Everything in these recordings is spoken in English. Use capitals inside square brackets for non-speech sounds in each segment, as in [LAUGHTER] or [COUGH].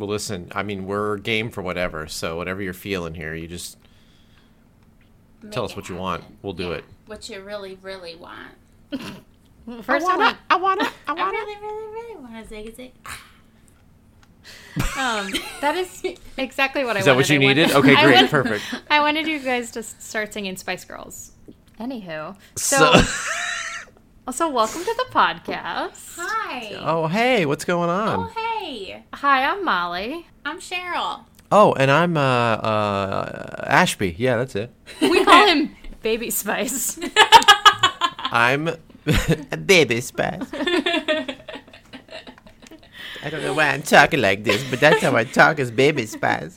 Well, listen, I mean, we're game for whatever. So whatever you're feeling here, you just tell us it what you want. We'll do Yeah, it. What you really, really want. [LAUGHS] First, I wanna, I wanna, I I really, really, really want to zig zig. [LAUGHS] Um, that is [LAUGHS] exactly what I wanted. Is that wanted. what you I wanted- needed? Okay, I great, wanted- perfect. I wanted you guys to start singing Spice Girls. Anywho, so, So, also welcome to the podcast. Hi. oh hey, what's going on? Oh, hey. Hi, I'm Molly. I'm Cheryl. Oh, and I'm uh, uh, Ashby. Yeah, that's it. We call him Baby Spice. [LAUGHS] I'm [LAUGHS] baby spice. I don't know why I'm talking like this, but that's how I talk as baby spice.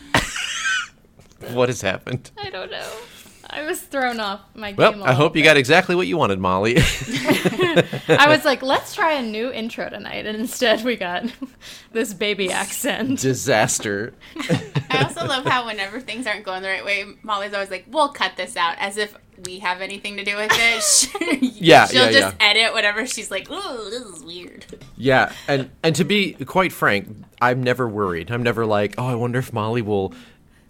[LAUGHS] what has happened? I don't know. I was thrown off my game. Well, a I little hope you bit. got exactly what you wanted, Molly. [LAUGHS] [LAUGHS] I was like, let's try a new intro tonight, and instead we got [LAUGHS] this baby accent. Disaster. I also love how whenever things aren't going the right way, Molly's always like, "We'll cut this out," as if we have anything to do with it. Yeah, she'll yeah, just edit whatever she's like. Ooh, this is weird. Yeah, and and to be quite frank, I'm never worried. I'm never like, oh, I wonder if Molly will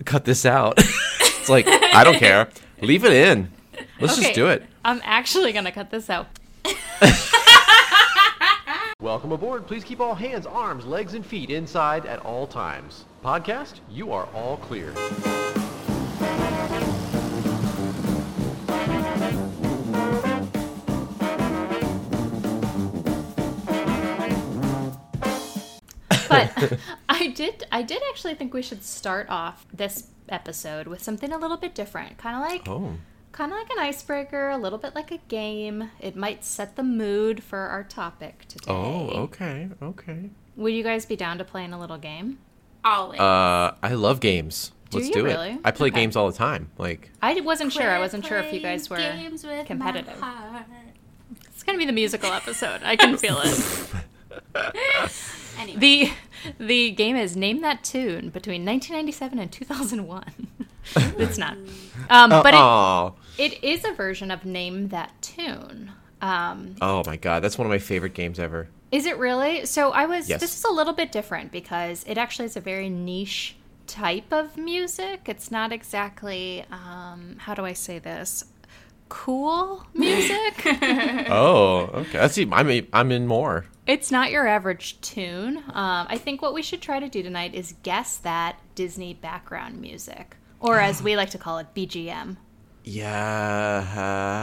cut this out. it's like I don't care. Leave it in. Let's just do it. I'm actually gonna cut this out. [LAUGHS] Welcome aboard. Please keep all hands, arms, legs, and feet inside at all times. Podcast, you are all clear. But [LAUGHS] [LAUGHS] I did I did actually think we should start off this episode with something a little bit different. Kind of like Oh. kind of like an icebreaker, a little bit like a game. It might set the mood for our topic today. Oh, okay, okay. Would you guys be down to playing a little game? Always. Uh, I love games. Do Let's you do really? it. I play Okay. games all the time. Like, I wasn't sure. I wasn't sure if you guys were games with my competitive. heart. It's gonna be the musical episode. I can feel it. [LAUGHS] Anyway, The the game is name that tune between 1997 and 2001. [LAUGHS] it's not, um, but it, oh, it is a version of name that tune. Um, oh my god, that's one of my favorite games ever. is it really? So I was. Yes. This is a little bit different because it actually is a very niche type of music. It's not exactly um, how do I say this? Cool music. [LAUGHS] Oh, okay. I see. I'm I'm in more. It's not your average tune. Um, I think what we should try to do tonight is guess that Disney background music, or as we like to call it, BGM. Yes.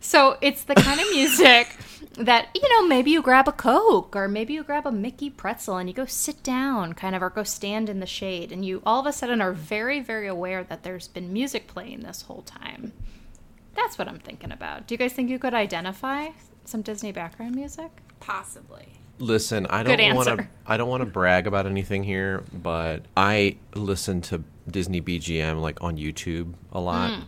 So it's the kind of music [LAUGHS] that, you know, maybe you grab a Coke or maybe you grab a Mickey pretzel and you go sit down, kind of, or go stand in the shade, and you all of a sudden are very, very aware that there's been music playing this whole time. That's what I'm thinking about. Do you guys think you could identify some Disney background music? possibly. Listen, I don't want to. I don't want to brag about anything here, but I listen to Disney BGM like on YouTube a lot Mm.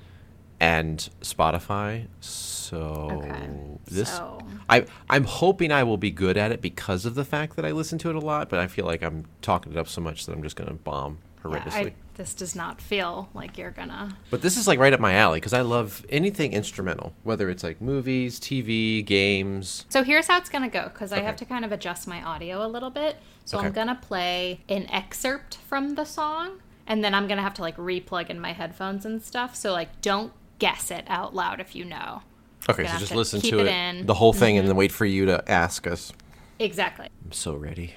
and Spotify. So Okay, this, so- I I'm hoping I will be good at it because of the fact that I listen to it a lot. But I feel like I'm talking it up so much that I'm just gonna bomb horrendously. I, this does not feel like you're gonna. But this is like right up my alley because I love anything instrumental, whether it's like movies, TV, games. So here's how it's gonna go because I have to kind of adjust my audio a little bit. So I'm gonna play an excerpt from the song, and then I'm gonna have to like replug in my headphones and stuff. So like, don't guess it out loud if you know. Okay, so just to listen to it it. Mm-hmm. the whole thing, and then wait for you to ask us. Exactly. I'm so ready.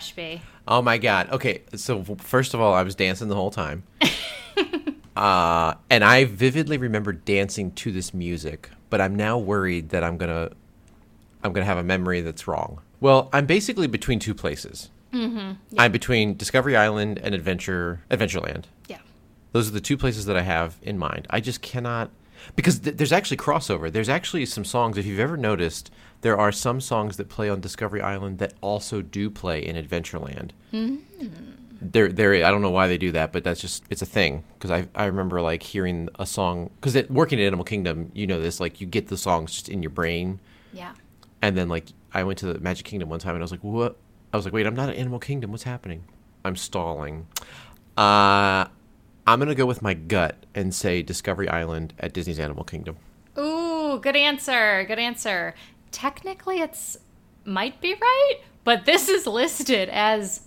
Okay, Ashby. Oh my god. Okay, so first of all, I was dancing the whole time. [LAUGHS] uh, and I vividly remember dancing to this music, but I'm now worried that I'm going to I'm going to have a memory that's wrong. Well, I'm basically between two places. Mm-hmm. I'm between Discovery Island and Adventure Adventureland. Yeah. Those are the two places that I have in mind. I just cannot because th- there's actually crossover. There's actually some songs. If you've ever noticed, there are some songs that play on Discovery Island that also do play in Adventureland. there there I don't know why they do that, but that's just it's a thing because I I remember like hearing a song because working at Animal Kingdom, you know this like you get the songs just in your brain, Yeah. and then like I went to the Magic Kingdom one time and I was like, what? I was like, wait, I'm not at Animal Kingdom. What's happening? I'm stalling. Uh, I'm gonna go with my gut and say Discovery Island at Disney's Animal Kingdom. Ooh, good answer. Good answer. Technically, it's might be right, but this is listed as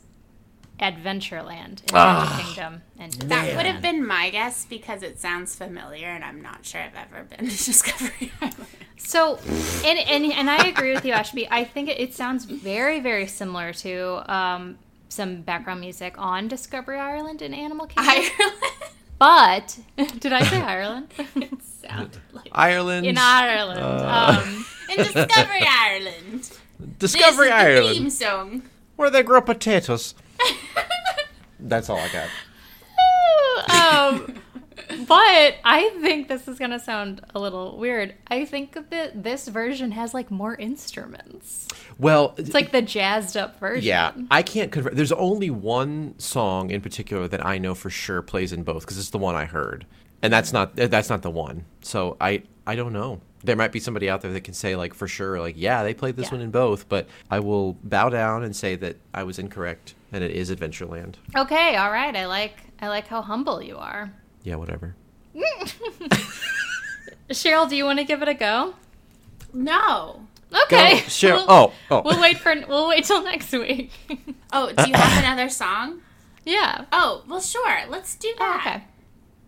Adventureland in Magic Kingdom. And That would have been my guess because it sounds familiar, and I'm not sure I've ever been to [LAUGHS] Discovery Island. So, and, and and I agree with you, Ashby. I think it, it sounds very, very similar to um, some background music on Discovery Island and Animal Kingdom. Ireland but did I say Ireland? [LAUGHS] It sounded like Ireland. in Ireland. um, in Discovery [LAUGHS] Ireland. Discovery this is the theme song. Where they grow potatoes. [LAUGHS] That's all I got. um, [LAUGHS] but I think this is gonna sound a little weird. I think that this version has like more instruments. Well, It's like the jazzed up version. yeah, I can't. There's only one song in particular that I know for sure plays in both because it's the one I heard, and that's not that's not the one. So I I don't know. There might be somebody out there that can say like for sure like yeah they played this Yeah. one in both, but I will bow down and say that I was incorrect and it is Adventureland. Okay. All right. I like I like how humble you are. Yeah, whatever. [LAUGHS] Cheryl, do you want to give it a go? No. Okay. Go, Cheryl. We'll, oh, oh. we'll wait for we'll wait till next week. Oh, do you have another song? [LAUGHS] yeah. Oh, well, sure. Let's do Oh, that.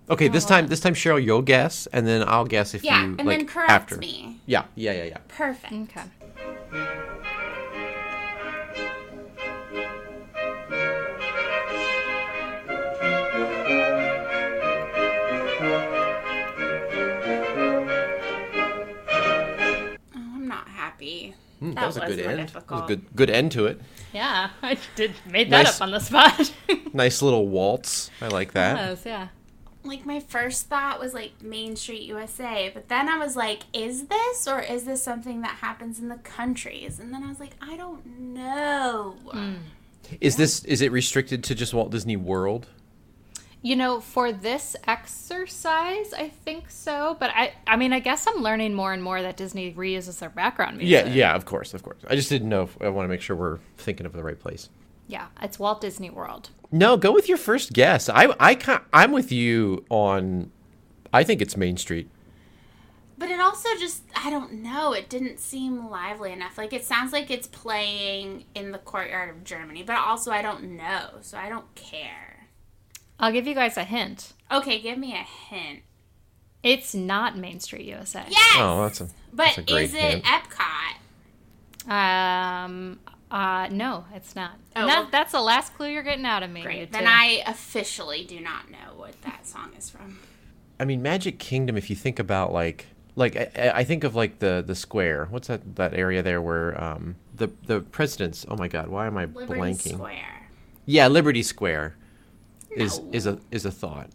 Okay. okay. This time, this time, Cheryl, you'll guess, and then I'll guess if Yeah, you and like then correct after. me. Yeah, yeah, yeah, yeah. Perfect. Okay. Oh, I'm not happy. Mm, that, That was a was good more end. That was a good good end to it. Yeah, [LAUGHS] I did made that Nice. up on the spot. [LAUGHS] Nice little waltz. I like that. Yes, yeah. Like, my first thought was like Main Street USA, but then I was like, is this or is this something that happens in the countries? And then I was like, I don't know. Hmm. Is this is it restricted to just Walt Disney World? You know, for this exercise, I think so. But I, I mean, I guess I'm learning more and more that Disney reuses their background music. Yeah, yeah, of course, of course. I just didn't know. If, I want to make sure we're thinking of the right place. Yeah, it's Walt Disney World. No, go with your first guess. I I I'm with you on. I think it's Main Street. But it also just, I don't know, it didn't seem lively enough. Like, it sounds like it's playing in the courtyard of Germany, but also I don't know, so I don't care. I'll give you guys a hint. Okay, give me a hint. It's not Main Street USA. Yes! Oh, that's a but that's a great is it hint. Epcot? Um. Uh. No, it's not. Oh, And that, well- that's the last clue you're getting out of me. you Great. Then I officially do not know what that song is from. I mean, Magic Kingdom. If you think about like like I, I think of like the the square. What's that that area there where um the the presidents? Oh my God, why am I Liberty blanking? Square. Yeah, Liberty Square is No. is a is a thought.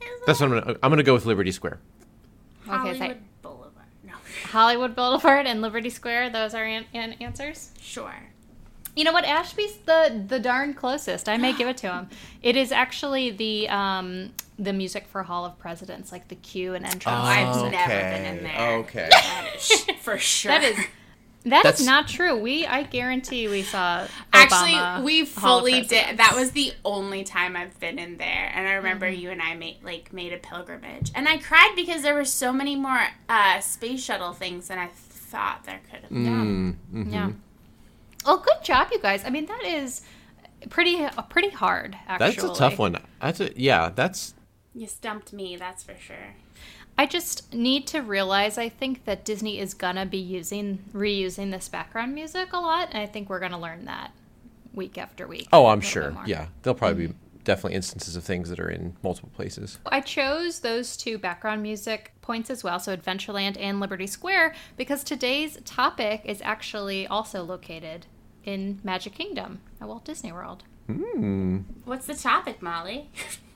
Is That's what I'm gonna I'm gonna go with Liberty Square. Okay, Hollywood say- Boulevard. No. Hollywood Boulevard and Liberty Square. Those are an- an answers. Sure. You know what? Ashby's the the darn closest. I may give it to [GASPS] him. It is actually the um the music for Hall of Presidents, like the cue and entrance. Oh, I've music. never been in there. Okay. [LAUGHS] [LAUGHS] For sure. That is that is That's- not true. We I guarantee we saw Actually, we fully did. That was the only time I've been in there, and I remember Mm-hmm. you and I made like made a pilgrimage, and I cried because there were so many more uh, space shuttle things than I thought there could have been. Mm, mhm. Yeah. Well, good job, you guys. I mean, that is pretty uh, pretty hard. Actually, That's a tough one. That's a yeah. That's You stumped me, that's for sure. I just need to realize I think that Disney is gonna be using reusing this background music a lot, and I think we're gonna learn that week after week. oh, I'm sure. Yeah, there'll probably be definitely instances of things that are in multiple places. I chose those two background music points as well, so Adventureland and Liberty Square, because today's topic is actually also located in Magic Kingdom at Walt Disney World. Hmm. What's the topic, Molly? [LAUGHS]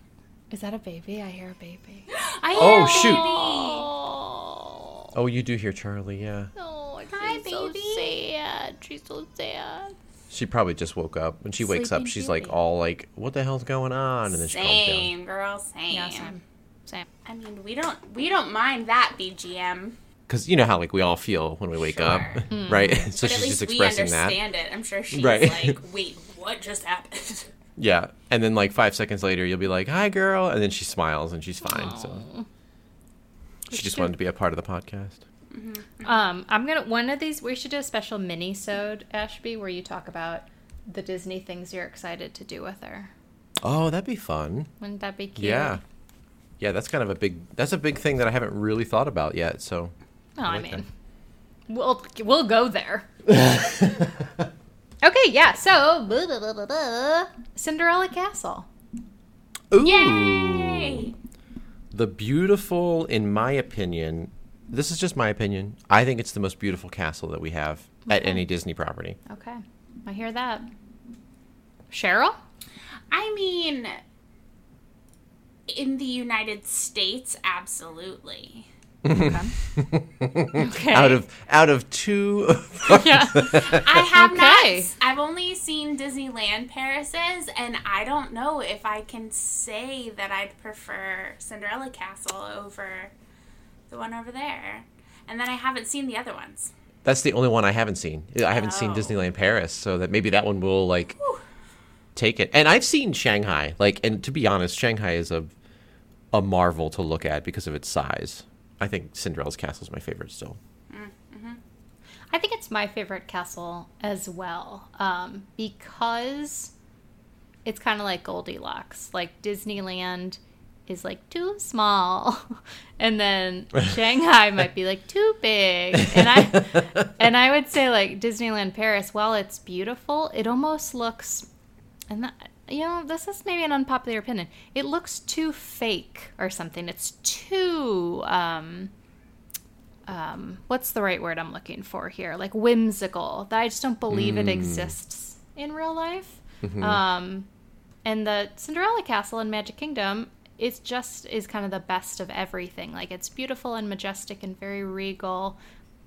Is that a baby? I hear a baby. [GASPS] I Oh, a shoot. baby. Oh, Oh, you do hear Charlie, yeah. Oh, no, Hi, she's so baby. sad. She's so sad. She probably just woke up. When she wakes up, Sleeping she's like all like, "What the hell's going on?" And then she calms down. Same, girl, same. Yeah, same. Same. I mean, we don't we don't mind that BGM, Because you know how like we all feel when we wake up, Sure. [LAUGHS] right? Hmm. [LAUGHS] so but she's at least just we expressing that. understand it. I'm sure she's Right. like, [LAUGHS] "Wait, what just happened?" Yeah, and then like five seconds later, you'll be like, "Hi, girl," and then she smiles and she's fine. So she just wanted to be a part of the podcast. Um, I'm gonna one of these. We should do a special mini-sode, Ashby, where you talk about the Disney things you're excited to do with her. Oh, that'd be fun. Wouldn't that be cute? Yeah, yeah. That's kind of a big. That's a big thing that I haven't really thought about yet. So No, I, like mean, we'll we'll go there. [LAUGHS] okay, yeah. So, blah, blah, blah, blah, blah. Cinderella Castle. Ooh. Yay! The beautiful, in my opinion, this is just my opinion. I think it's the most beautiful castle that we have at any Disney property. Okay, I hear that. Cheryl. I mean, in the United States, absolutely. [LAUGHS] Okay. Out of out of two, [LAUGHS] yeah. I have Okay. not. I've only seen Disneyland Paris's, and I don't know if I can say that I'd prefer Cinderella Castle over the one over there. And then I haven't seen the other ones. that's the only one I haven't seen. I haven't seen Oh. Disneyland Paris, so that maybe that one will like take it. And I've seen Shanghai, like, and to be honest, Shanghai is a a marvel to look at because of its size. I think Cinderella's castle is my favorite still. I think it's my favorite castle as well um, because it's kind of like Goldilocks. Like Disneyland is like too small, [LAUGHS] and then [LAUGHS] Shanghai might be like too big. And I [LAUGHS] and I would say like Disneyland Paris, while it's beautiful, it almost looks and that, you know this is maybe an unpopular opinion. It looks too fake or something. It's too. Um, um, what's the right word I'm looking for here? Like whimsical. That I just don't believe it exists in real life. Um, and the Cinderella Castle in Magic Kingdom, it's just is kind of the best of everything. Like it's beautiful and majestic and very regal,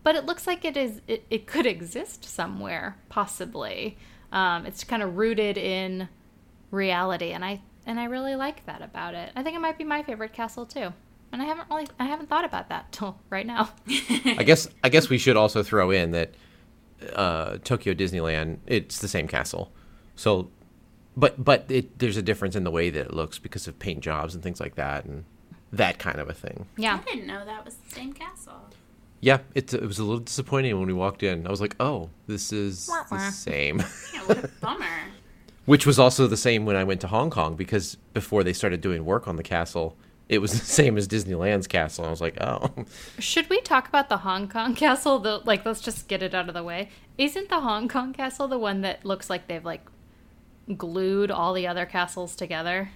but it looks like it is. It, it could exist somewhere possibly. Um, it's kind of rooted in reality, and I and I really like that about it. I think it might be my favorite castle too. And I haven't really I haven't thought about that [LAUGHS] till right now. I guess I guess we should also throw in that uh, Tokyo Disneyland it's the same castle, so but but it, there's a difference in the way that it looks because of paint jobs and things like that and that kind of a thing. yeah. I didn't know that was the same castle. Yeah, it it was a little disappointing when we walked in. I was like, oh, this is Wah, the same, Yeah, what a bummer. [LAUGHS] which was also the same when I went to Hong Kong because before they started doing work on the castle. It was [LAUGHS] the same as Disneyland's castle. I was like, oh, Should we talk about the Hong Kong castle? The like let's just get it out of the way. Isn't the Hong Kong castle the one that looks like they've like glued all the other castles together?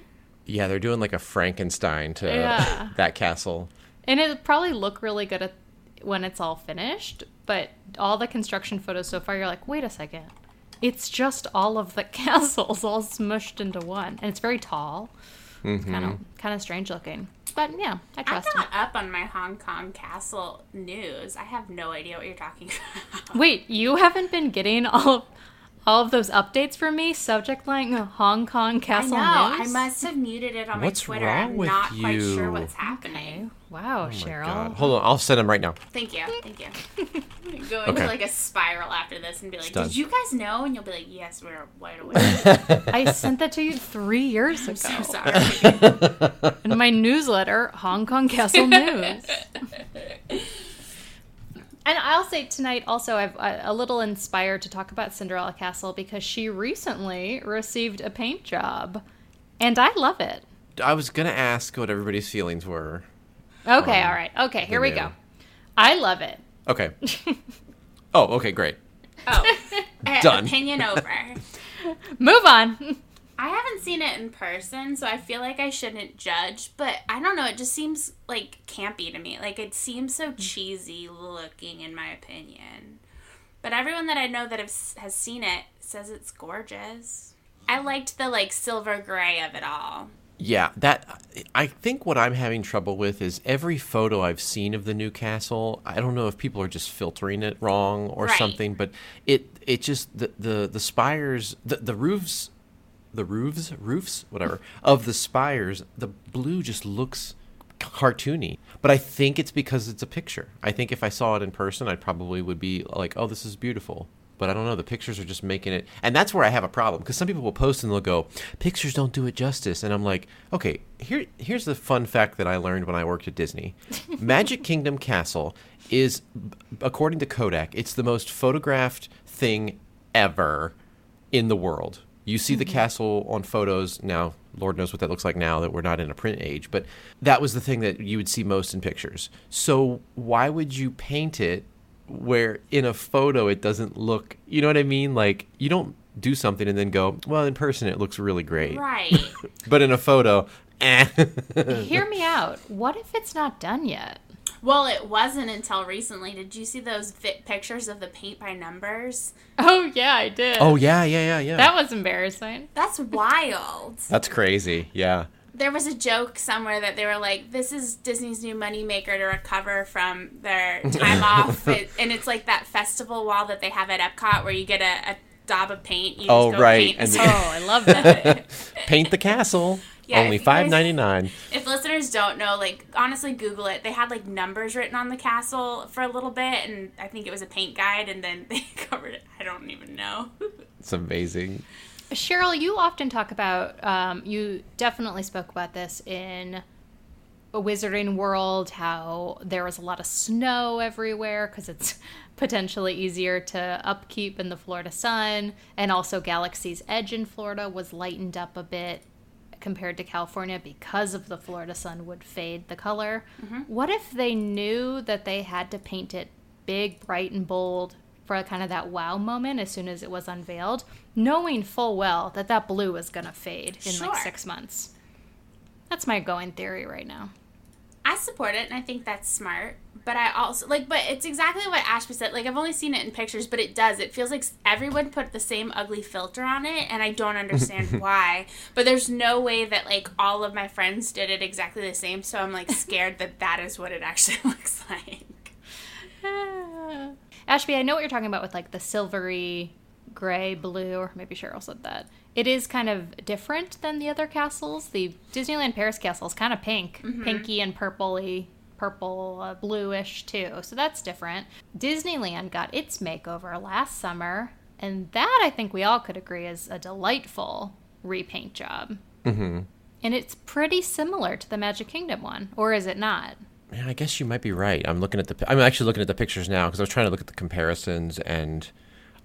yeah, they're doing like a Frankenstein to Yeah. [LAUGHS] that castle. And it'll probably look really good at, when it's all finished, but all the construction photos so far, you're like, wait a second. It's just all of the [LAUGHS] castles all smushed into one. And it's very tall. Kind of kind of strange looking. But yeah, I trust I'm trust it. not up on my Hong Kong castle news. I have no idea what you're talking [LAUGHS] about. Wait, you haven't been getting all of all of those updates for me? Subject line Hong Kong Castle I Castle know. I must have muted it on What's my Twitter. wrong I'm with not quite sure you? what's Okay. happening. Wow, Oh my Cheryl. God. Hold on, I'll send them right now. Thank you. Thank you. I'm [LAUGHS] gonna go into Okay. like a spiral after this and be like, "Did you guys know?" And you'll be like, "Yes, we're wide awake." [LAUGHS] I sent that to you three years ago. I'm so sorry. [LAUGHS] in my newsletter, Hong Kong Castle News. And I'll say tonight also, I've uh, a little inspired to talk about Cinderella Castle because she recently received a paint job, and I love it. I was gonna ask what everybody's feelings were. Okay, Um, all right, okay, here we new. go. I love it. Okay. [LAUGHS] oh, okay, great. Oh, eh, [LAUGHS] Done. opinion over. Move on. I haven't seen it in person, so I feel like I shouldn't judge. But I don't know. It just seems like campy to me. Like it seems so mm. cheesy looking, in my opinion. But everyone that I know that has, has seen it says it's gorgeous. I liked the like silver gray of it all. Yeah, that I think what I'm having trouble with is every photo I've seen of the new castle. I don't know if people are just filtering it wrong or Right. something, but it it just the the, the spires, the the roofs, the roofs, roofs, whatever of the spires, the blue just looks cartoony. But I think it's because it's a picture. I think if I saw it in person, I probably would be like, "Oh, this is beautiful." But I don't know. The pictures are just making it, and that's where I have a problem because some people will post and they'll go, "Pictures don't do it justice," and I'm like, "Okay, here, here's the fun fact that I learned when I worked at Disney. [LAUGHS] Magic Kingdom Castle is, according to Kodak, it's the most photographed thing ever in the world. You see the castle on photos now. Lord knows what that looks like now that we're not in a print age, but that was the thing that you would see most in pictures. So why would you paint it where in a photo it doesn't look, you know what I mean? Like you don't do something and then go, well, in person it looks really great. Right. [LAUGHS] But in a photo, [LAUGHS] eh. Hear me out. What if it's not done yet? Well, it wasn't until recently. Did you see those fit pictures of the paint by numbers? Oh yeah, I did. oh yeah, yeah, yeah, yeah. that was embarrassing. That's wild. [LAUGHS] That's crazy. Yeah. There was a joke somewhere that they were like, "This is Disney's new moneymaker to recover from their [LAUGHS] time off," it, and it's like that festival wall that they have at Epcot where you get a, a daub of paint. You Oh, just go right, paint and the- [LAUGHS] Oh, I love that. Paint the castle. Yeah, Only if you guys- five ninety nine. If listeners don't know, like honestly, Google it. They had like numbers written on the castle for a little bit, and I think it was a paint guide, and then [LAUGHS] they covered it. I don't even know. It's amazing. Cheryl, you often talk about. Um, you definitely spoke about this in a Wizarding World. How there was a lot of snow everywhere because it's [LAUGHS] potentially easier to upkeep in the Florida sun, and also Galaxy's Edge in Florida was lightened up a bit compared to California because of the Florida sun would fade the color. Mm-hmm. What if they knew that they had to paint it big, bright, and bold for kind of that wow moment as soon as it was unveiled, knowing full well that that blue was going to fade in like six months? That's my going theory right now. I support it, and I think that's smart. But I also like, but it's exactly what Ashby said. Like I've only seen it in pictures, but it does. It feels like everyone put the same ugly filter on it, and I don't understand [LAUGHS] why. But there's no way that like all of my friends did it exactly the same. So I'm like scared that that is what it actually [LAUGHS] looks like. [LAUGHS] Ashby, I know what you're talking about with like the silvery gray, blue, or maybe Cheryl said that. It is kind of different than the other castles. The Disneyland Paris castle is kind of pink, pinky and purpley, purple, uh, bluish too. So that's different. Disneyland got its makeover last summer, and that I think we all could agree is a delightful repaint job. Mm-hmm. And it's pretty similar to the Magic Kingdom one, or is it not? Yeah, I guess you might be right. I'm looking at the. I'm actually looking at the pictures now because I was trying to look at the comparisons, and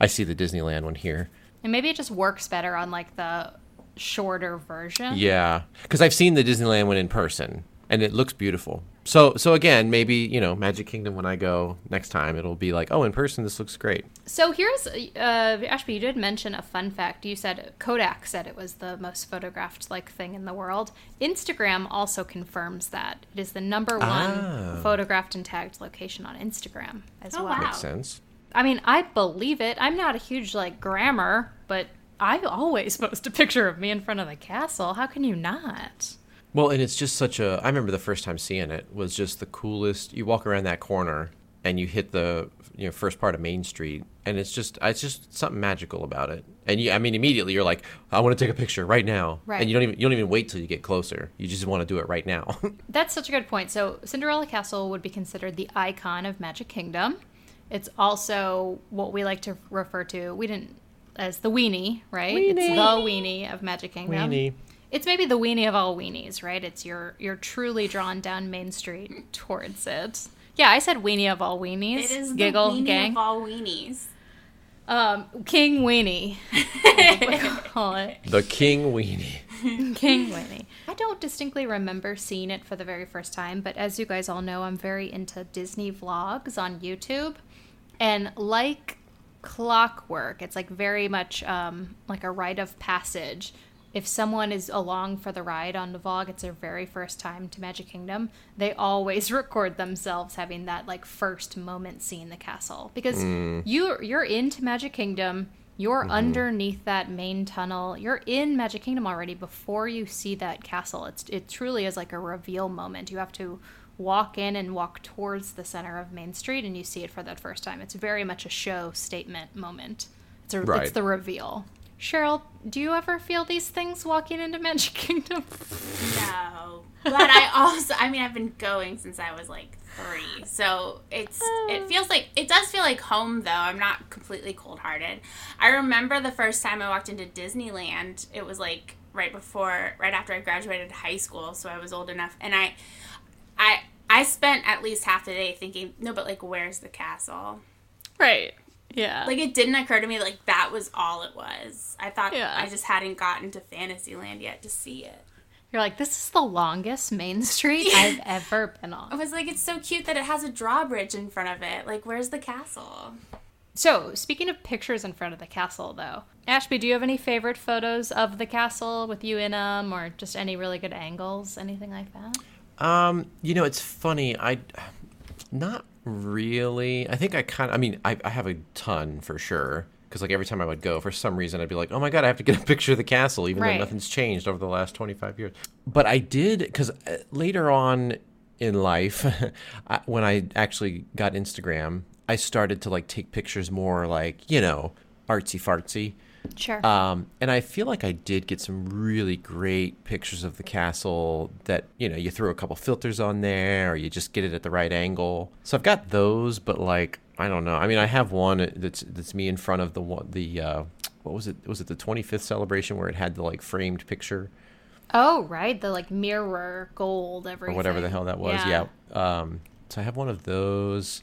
I see the Disneyland one here. And maybe it just works better on like the shorter version. Yeah, because I've seen the Disneyland one in person, and it looks beautiful. So, so again, maybe you know, Magic Kingdom when I go next time, it'll be like, oh, in person, this looks great. So here's uh, Ashby. You did mention a fun fact. You said Kodak said it was the most photographed like thing in the world. Instagram also confirms that it is the number one Ah. photographed and tagged location on Instagram as Oh, well. wow. Makes sense. I mean, I believe it. I'm not a huge like grammar, but I always [LAUGHS] post a picture of me in front of the castle. How can you not? Well, and it's just such a. I remember the first time seeing it was just the coolest. You walk around that corner and you hit the you know first part of Main Street, and it's just it's just something magical about it. And you, I mean, immediately you're like, I want to take a picture right now, Right. and you don't even you don't even wait till you get closer. You just want to do it right now. [LAUGHS] That's such a good point. So, Cinderella Castle would be considered the icon of Magic Kingdom. It's also what we like to refer to. We didn't as the weenie, right? It's the weenie of Magic Kingdom. Weenie. It's maybe the weenie of all weenies, right? It's your you're truly drawn down Main Street towards it. Yeah, I said weenie of all weenies. It is the giggle weenie gang. of all weenies. um, King Weenie. we [LAUGHS] call it. the King Weenie. [LAUGHS] King Winnie. I don't distinctly remember seeing it for the very first time, but as you guys all know, I'm very into Disney vlogs on YouTube. And like clockwork, it's like very much um, like a rite of passage. If someone is along for the ride on the vlog, it's their very first time to Magic Kingdom, they always [LAUGHS] record themselves having that like first moment seeing the castle. Because you you're into Magic Kingdom You're underneath that main tunnel. You're in Magic Kingdom already before you see that castle. It's it truly is like a reveal moment. You have to walk in and walk towards the center of Main Street and you see it for that first time. It's very much a show statement moment. It's a, Right. it's the reveal. Cheryl, do you ever feel these things walking into Magic [LAUGHS] Kingdom? No. But I also, I mean, I've been going since I was like three. So it's, it oh. feels like, it does feel like home though. I'm not completely cold hearted. I remember the first time I walked into Disneyland, it was like right before, right after I graduated high school. So I was old enough. And I, I, I spent at least half the day thinking, no, but like, where's the castle? Right. Yeah. Like, it didn't occur to me like that was all it was. I thought Yeah. I just hadn't gotten to Fantasyland yet to see it. You're like, this is the longest Main Street [LAUGHS] I've ever been on. I was like, it's so cute that it has a drawbridge in front of it. Like, where's the castle? So, speaking of pictures in front of the castle, though, Ashby, do you have any favorite photos of the castle with you in them, or just any really good angles, anything like that? Um, you know, it's funny. I not really. I think I kind of. I mean, I, I have a ton for sure. Because like every time I would go, for some reason, I'd be like, "Oh my god, I have to get a [LAUGHS] picture of the castle," even Right. though nothing's changed over the last twenty five years. But I did because later on in life, [LAUGHS] I, when I actually got Instagram, I started to like take pictures more like you know artsy fartsy. Sure. Um, and I feel like I did get some really great pictures of the castle that, you know, you throw a couple filters on there or you just get it at the right angle. So I've got those, but like, I don't know. I mean, I have one that's that's me in front of the the, uh, what was it? Was it the 25th celebration where it had the like framed picture oh, right. The like mirror gold, everything. or whatever the hell that was? Yeah. Um, so I have one of those.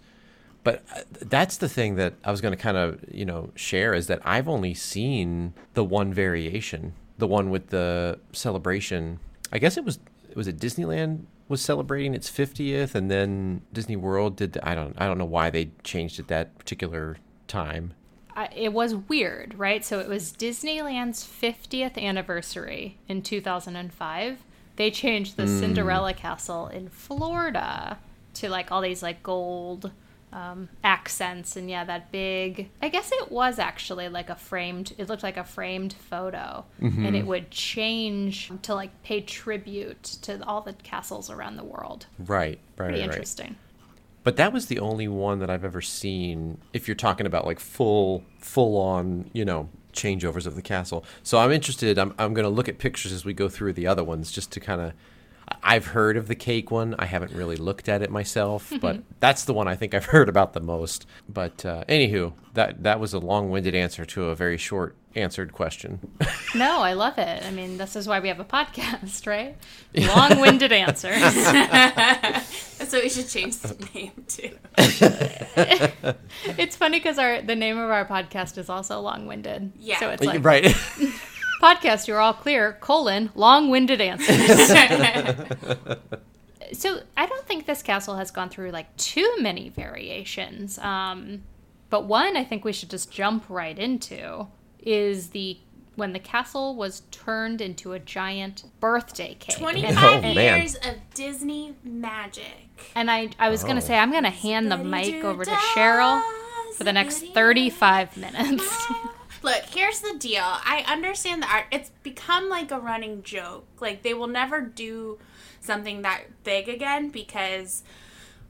But uh, that's the thing that I was going to kind of, you know, share is that I've only seen the one variation, the one with the celebration. I guess it was was it Disneyland was celebrating its 50th and then Disney World did the, I don't I don't know why they changed it that particular time. I, it was weird, right? So it was Disneyland's 50th anniversary in 2005. They changed the Cinderella Castle in Florida to like all these like gold um, accents and yeah, that big. I guess it was actually like a framed. It looked like a framed photo, and it would change to like pay tribute to all the castles around the world. Right, right, Pretty right, right. interesting. But that was the only one that I've ever seen. If you're talking about like full, full on, you know, changeovers of the castle. So I'm interested. I'm I'm going to look at pictures as we go through the other ones, just to kind of. I've heard of the cake one. I haven't really looked at it myself, but that's the one I think I've heard about the most. But uh, anywho, that that was a long-winded answer to a very short answered question. [LAUGHS] No, I love it. I mean, this is why we have a podcast, right? [LAUGHS] Long-winded answers. [LAUGHS] So we should change the name too. It's funny because our the name of our podcast is also long-winded. Yeah. So it's like right. Podcast. You're all clear. Colon long-winded answers. [LAUGHS] so I don't think this castle has gone through like too many variations. Um, but one I think we should just jump right into is the when the castle was turned into a giant birthday cake. 25 Oh, years of Disney magic. And I, I was going Oh. to say, I'm going to hand the mic over to Cheryl for the next 35 minutes. [LAUGHS] Look, here's the deal. I understand the art. It's become like a running joke. Like they will never do something that big again because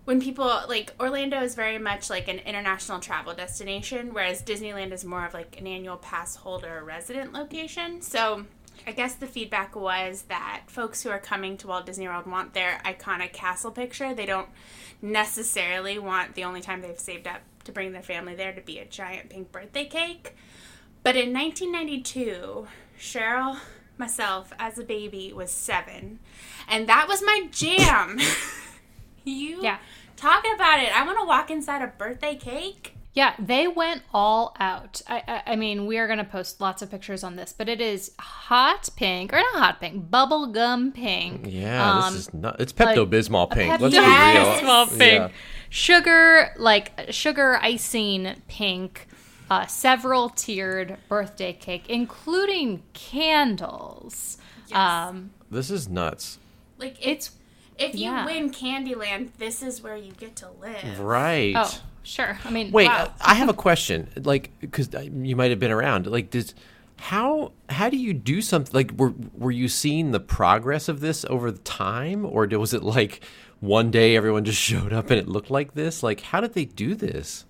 when people like Orlando is very much like an international travel destination, whereas Disneyland is more of like an annual pass holder resident location. So I guess the feedback was that folks who are coming to Walt Disney World want their iconic castle picture. They don't necessarily want the only time they've saved up to bring their family there to be a giant pink birthday cake. But in 1992, Cheryl, myself, as a baby, was seven. And that was my jam. [LAUGHS] you Yeah. talking about it. I want to walk inside a birthday cake. Yeah, they went all out. I, I, I mean, we are going to post lots of pictures on this, but it is hot pink, or not hot pink, bubblegum pink. Yeah, Um, this is not. It's Pepto Bismol pink. Let's Pepto-Bismol be real. pink. Yeah. Sugar, like sugar icing pink, uh, several tiered birthday cake, including candles. Yes. Um, This is nuts. Like it's if you yeah. win Candyland, this is where you get to live. Right. Oh, Sure. I mean, Wait, wow. uh, I have a question. Like, because you might have been around. Like, does how how do you do something? Like, were were you seeing the progress of this over the time, or was it like one day everyone just [LAUGHS] showed up and it looked like this? Like, how did they do this?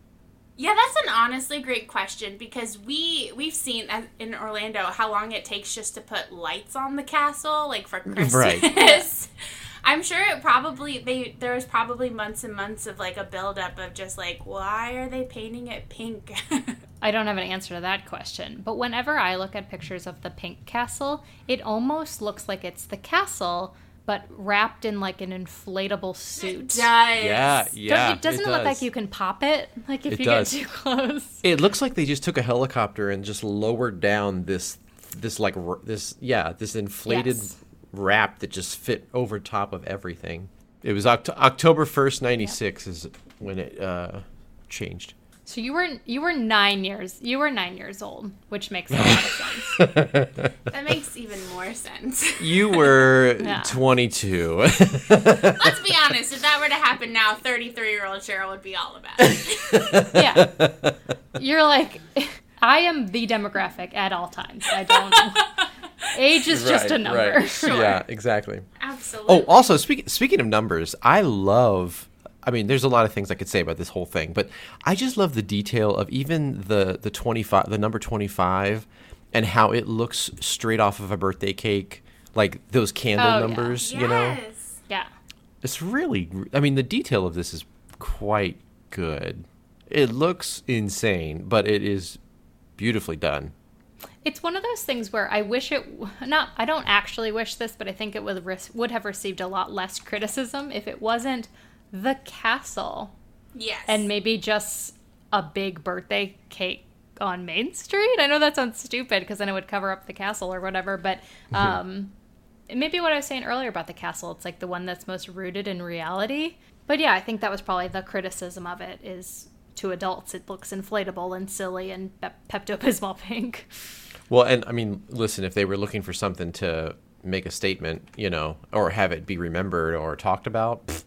Yeah, that's an honestly great question because we we've seen in Orlando how long it takes just to put lights on the castle, like for Christmas. Right. [LAUGHS] I'm sure it probably they there was probably months and months of like a buildup of just like why are they painting it pink? [LAUGHS] I don't have an answer to that question. But whenever I look at pictures of the pink castle, it almost looks like it's the castle, but wrapped in like an inflatable suit. Does Yeah, Don't- yeah. it doesn't it look like you can pop it, like if It you does. get too close. It looks like they just took a helicopter and just lowered down this this like this yeah this inflated Yes. wrap that just fit over top of everything. It was Oct- October first, ninety six is when it uh, changed. So you were you were nine years you were nine years old, which makes a lot of sense. [LAUGHS] That makes even more sense. You were [LAUGHS] Yeah. twenty two. Let's be honest, if that were to happen now, 33 year old Cheryl would be all about it. Yeah, you're like, I am the demographic at all times. I don't. [LAUGHS] Age is just a number. Yeah, exactly. Absolutely. Oh, also speaking speaking of numbers, I love. I mean, there's a lot of things I could say about this whole thing, but I just love the detail of even the the 25, the number 25, and how it looks straight off of a birthday cake, like those candle Oh, yeah. numbers. You know, Yeah. it's really. I mean, the detail of this is quite good. It looks insane, but it is beautifully done. It's one of those things where I wish it not I don't actually wish this, but I think it would re- would have received a lot less criticism if it wasn't the castle Yes. and maybe just a big birthday cake on Main Street. I know that sounds stupid because then it would cover up the castle or whatever, but um maybe what I was saying earlier about the castle, it's like the one that's most rooted in reality. But yeah, I think that was probably the criticism of it is to adults it looks inflatable and silly and Pepto Bismol [LAUGHS] pink. Well, and I mean, listen, if they were looking for something to make a statement, you know, or have it be remembered or talked about, pfft,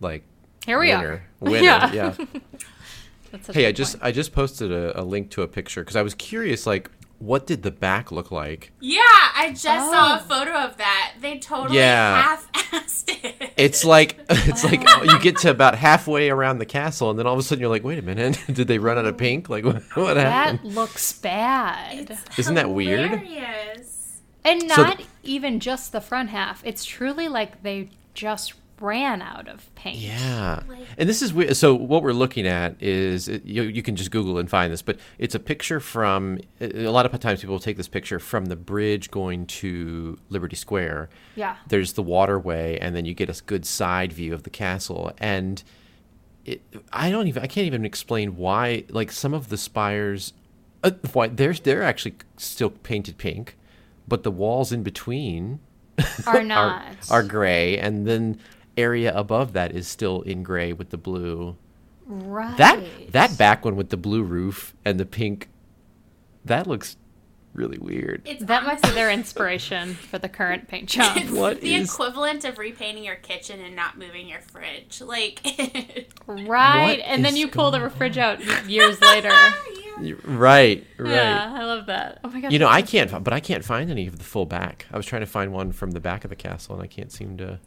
like Here we winner, are. [LAUGHS] winner, Yeah. yeah. [LAUGHS] That's hey, i just point. I just posted a, a link to a picture because I was curious, like, what did the back look like? yeah, I just saw a Oh. photo of that. They totally Yeah. half-assed it. It's like [LAUGHS] it's like you get to about halfway around the castle, and then all of a sudden you're like, wait a minute, did they run out of mm-hmm. pink? Like, what, what happened? that looks bad. Isn't that weird? Hilarious. And So- not even just the front half. It's truly like they just ran out of paint. Yeah, Like- and this is weird. So what we're looking at is you, you can just Google and find this, but it's a picture from. A lot of times people will take this picture from the bridge going to Liberty Square. Yeah. There's the waterway, and then you get a good side view of the castle, and it. I don't even. I can't even explain why. Like some of the spires, uh, why they're they're actually still painted pink, but the walls in between Are [LAUGHS] not. are, are gray, and then area above that is still in gray with the blue. right. That that back one with the blue roof and the pink, that looks really weird. It's That might be their inspiration for the current paint job. It's [LAUGHS] What the is- equivalent of repainting your kitchen and not moving your fridge. Like, [LAUGHS] right. What and then you pull the going fridge out years later. [LAUGHS] Y- Right, right. Yeah, I love that. Oh my god. You know, I can't, fi- but I can't find any of the full back. I was trying to find one from the back of the castle, and I can't seem to.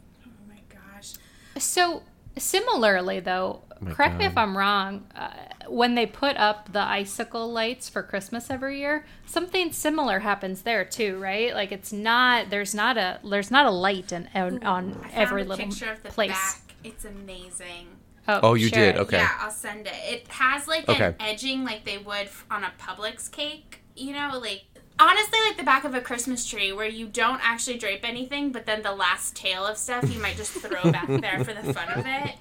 Oh my gosh. So similarly, though, my correct me if I'm wrong. Uh, when they put up the icicle lights for Christmas every year, something similar happens there too, right? Like it's not there's not a there's not a light in, on, on I every little picture of the place. back. It's amazing. Oh, you share did? it. Okay. Yeah, I'll send it. It has like Okay. an edging like they would on a Publix cake. You know, like honestly, like the back of a Christmas tree where you don't actually drape anything, but then the last tail of stuff you might just throw [LAUGHS] back there for the fun of it.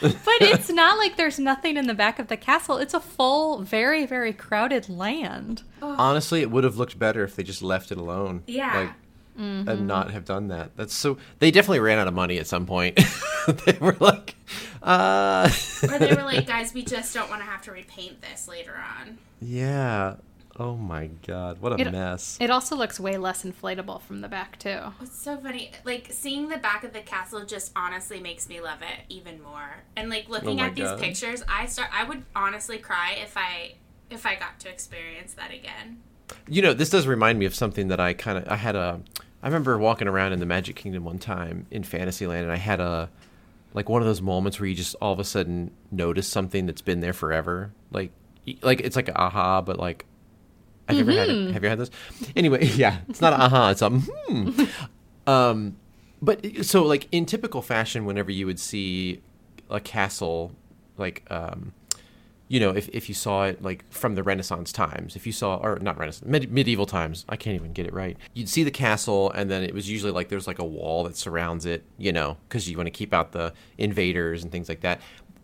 But it's not like there's nothing in the back of the castle. It's a full, very, very crowded land. Honestly, it would have looked better if they just left it alone. Yeah. Like, and not have done that. That's so. They definitely ran out of money at some point. [LAUGHS] they were like, uh. Or they were like, [LAUGHS] guys, we just don't want to have to repaint this later on. yeah. Oh my god, what a It- mess. It also looks way less inflatable from the back too. It's so funny. Like seeing the back of the castle just honestly makes me love it even more. And like oh looking Oh my at these pictures, I start I would honestly cry if I if I got to experience that again. You know, this does remind me of something that I kind of I had a I remember walking around in the Magic Kingdom one time in Fantasyland and I had a like one of those moments where you just all of a sudden notice something that's been there forever. Like like it's like a aha but like have you ever had it? Have you had this? Anyway, [LAUGHS] yeah, it's not a aha, it's a hmm. Um but so like in typical fashion whenever you would see a castle like um you know, if, if you saw it like from the Renaissance times, if you saw, or not Renaissance, med- medieval times, I can't even get it right. You'd see the castle, and then it was usually like there's like a wall that surrounds it, you know, because you want to keep out the invaders and things like that.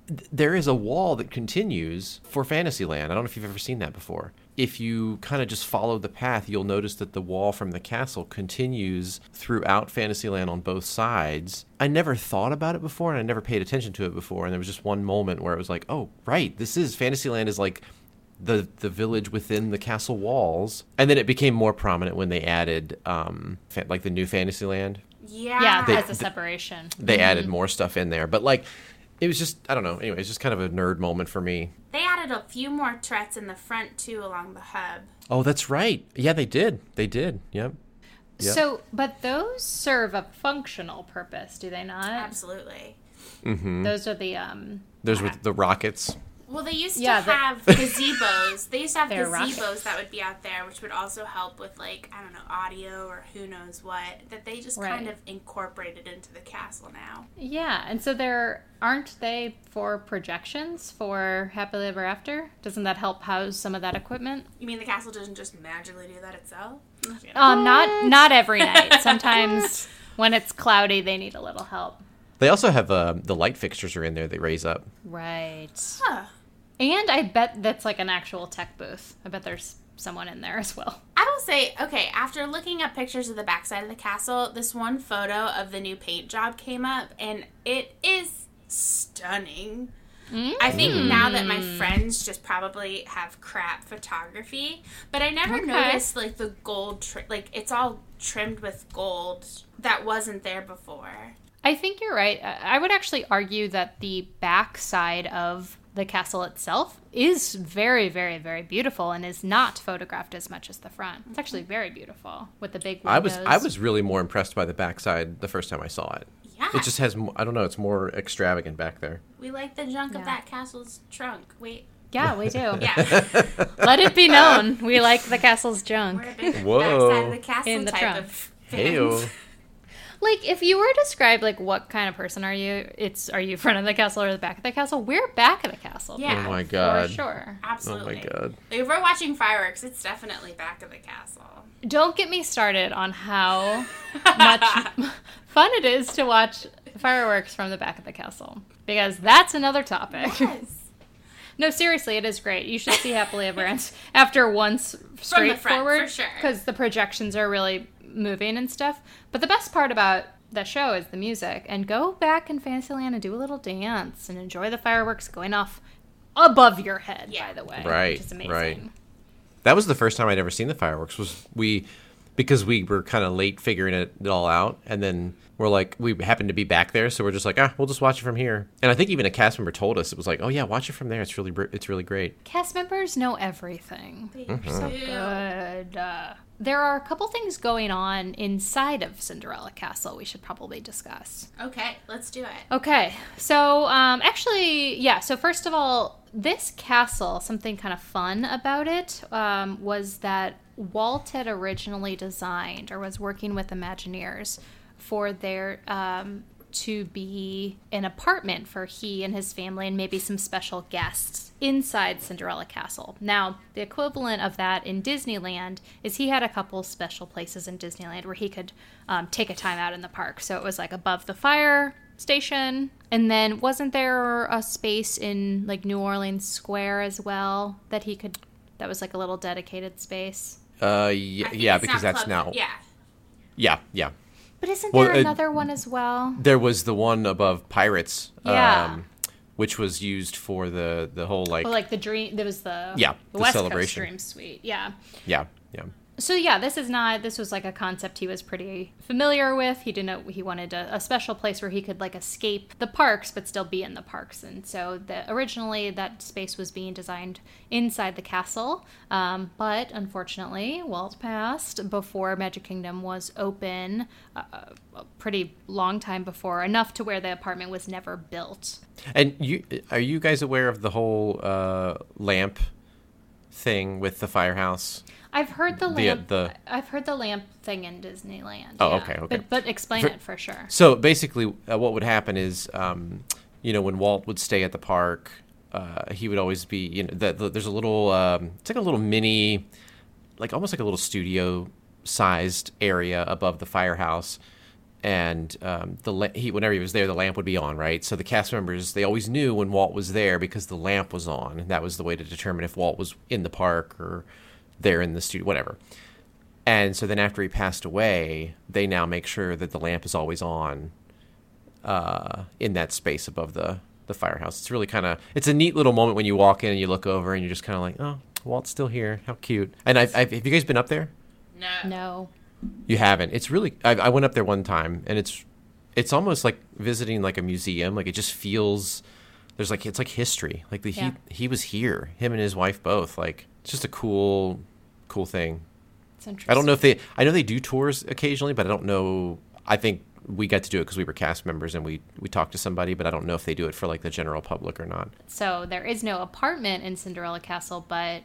Th- There is a wall that continues for Fantasyland. I don't know if you've ever seen that before. If you kind of just follow the path, you'll notice that the wall from the castle continues throughout Fantasyland on both sides. I never thought about it before and I never paid attention to it before. And there was just one moment where it was like, oh, right, this is Fantasyland is like the the village within the castle walls. And then it became more prominent when they added um fa- like the new Fantasyland. Yeah. Yeah, They- as a separation. They added more stuff in there, but like it was just I don't know. Anyway, it's just kind of a nerd moment for me. They added a few more turrets in the front too along the hub. Oh, that's right. Yeah, they did. They did. Yep. Yep. So, but those serve a functional purpose, do they not? Absolutely. Mm-hmm. Those are the um Those were the rockets. Well, they used Yeah, to the- have [LAUGHS] gazebos. They used to have They're gazebos rockets. that would be out there, which would also help with like I don't know audio or who knows what. That they just Right. kind of incorporated into the castle now. yeah, and so they're aren't they for projections for Happily Ever After? Doesn't that help house some of that equipment? You mean the castle doesn't just magically do that itself? Um, not not every night. Sometimes [LAUGHS] when it's cloudy, they need a little help. They also have uh, the light fixtures are in there. They raise up. Right. Huh. And I bet that's like an actual tech booth. I bet there's someone in there as well. I will say, okay, after looking up pictures of the backside of the castle, this one photo of the new paint job came up, and it is stunning. I think now that my friends just probably have crap photography, but I never Okay. noticed like the gold, tri- like it's all trimmed with gold that wasn't there before. I think you're right. I I would actually argue that the back side of the castle itself is very, very, very beautiful and is not photographed as much as the front. It's actually mm-hmm. very beautiful with the big Windows. I was I was really more impressed by the backside the first time I saw it. Yeah, It just has mo- I don't know. It's more extravagant back there. we like the junk Yeah. of that castle's trunk. Wait, Yeah, we do. yeah, [LAUGHS] Let it be known we like the castle's junk. we're a big Whoa. backside of the castle In the type trunk. of fans. Heyo. Like if you were to describe like what kind of person are you? It's are you front of the castle or the back of the castle? We're back of the castle. Yeah. Oh my For god. sure. Absolutely. Oh my god. Like, if we're watching fireworks, it's definitely back of the castle. Don't get me started on how much [LAUGHS] fun it is to watch fireworks from the back of the castle because that's another topic. Yes. [LAUGHS] No, seriously, it is great. You should see Happily Ever After after once straightforward for sure. because the projections are really moving and stuff. But the best part about the show is the music. And go back in Fantasyland and do a little dance and enjoy the fireworks going off above your head. Yeah. By the way, Right, which is amazing. right. That was the first time I'd ever seen the fireworks. Was we because we were kind of late figuring it, it all out, and then we're like we happened to be back there, so we're just like ah, we'll just watch it from here. And I think even a cast member told us it was like, oh yeah, watch it from there. It's really it's really great. Cast members know everything. They Mm-hmm. so Good. Uh, there are a couple things going on inside of Cinderella Castle we should probably discuss. Okay, let's do it. Okay, so um, actually, yeah. So first of all, this castle, something kind of fun about it um, was that Walt had originally designed or was working with Imagineers for their um, to be an apartment for he and his family and maybe some special guests inside Cinderella Castle. Now, the equivalent of that in Disneyland is he had a couple special places in Disneyland where he could um, take a time out in the park. So it was like above the fire station. And then wasn't there a space in like New Orleans Square as well that he could, that was like a little dedicated space? Uh, yeah, yeah because that's now Yeah. yeah yeah. But isn't Well, there uh, another one as well? There was the one above Pirates. Yeah. Um, which was used for the the whole like, Well, like the dream, there was the Yeah, the, the West celebration. Coast Dream Suite. Yeah. yeah yeah So yeah, this is not. This was like a concept he was pretty familiar with. He didn't. He wanted a, a special place where he could like escape the parks but still be in the parks. And so the originally that space was being designed inside the castle, um, but unfortunately, Walt passed before Magic Kingdom was open. Uh, a pretty long time before, enough to where the apartment was never built. And you are you guys aware of the whole uh, lamp thing with the firehouse? I've heard the lamp. the- I've heard the lamp thing in Disneyland. Oh, yeah. okay, okay. But but explain For- it for sure. So basically, uh, what would happen is, um, you know, when Walt would stay at the park, uh, he would always be, you know, the, the, there's a little, um, it's like a little mini, like almost like a little studio sized area above the firehouse. And um, the la- he, whenever he was there, the lamp would be on, right? So the cast members they always knew when Walt was there because the lamp was on, and that was the way to determine if Walt was in the park or there in the studio, whatever. And so then after he passed away, they now make sure that the lamp is always on uh, in that space above the, the firehouse. It's really kind of it's a neat little moment when you walk in and you look over and you're just kind of like, oh, Walt's still here. How cute. And I've, I've, have you guys been up there? No. No. You haven't. It's really. I, I went up there one time and it's it's almost like visiting like a museum. Like it just feels there's like it's like history. Like the Yeah. he he was here. Him and his wife both. Like it's just a cool cool thing. It's interesting. I don't know if they. I know they do tours occasionally, but I don't know. I think we got to do it because we were cast members and we we talked to somebody, but I don't know if they do it for like the general public or not. So there is no apartment in Cinderella Castle, but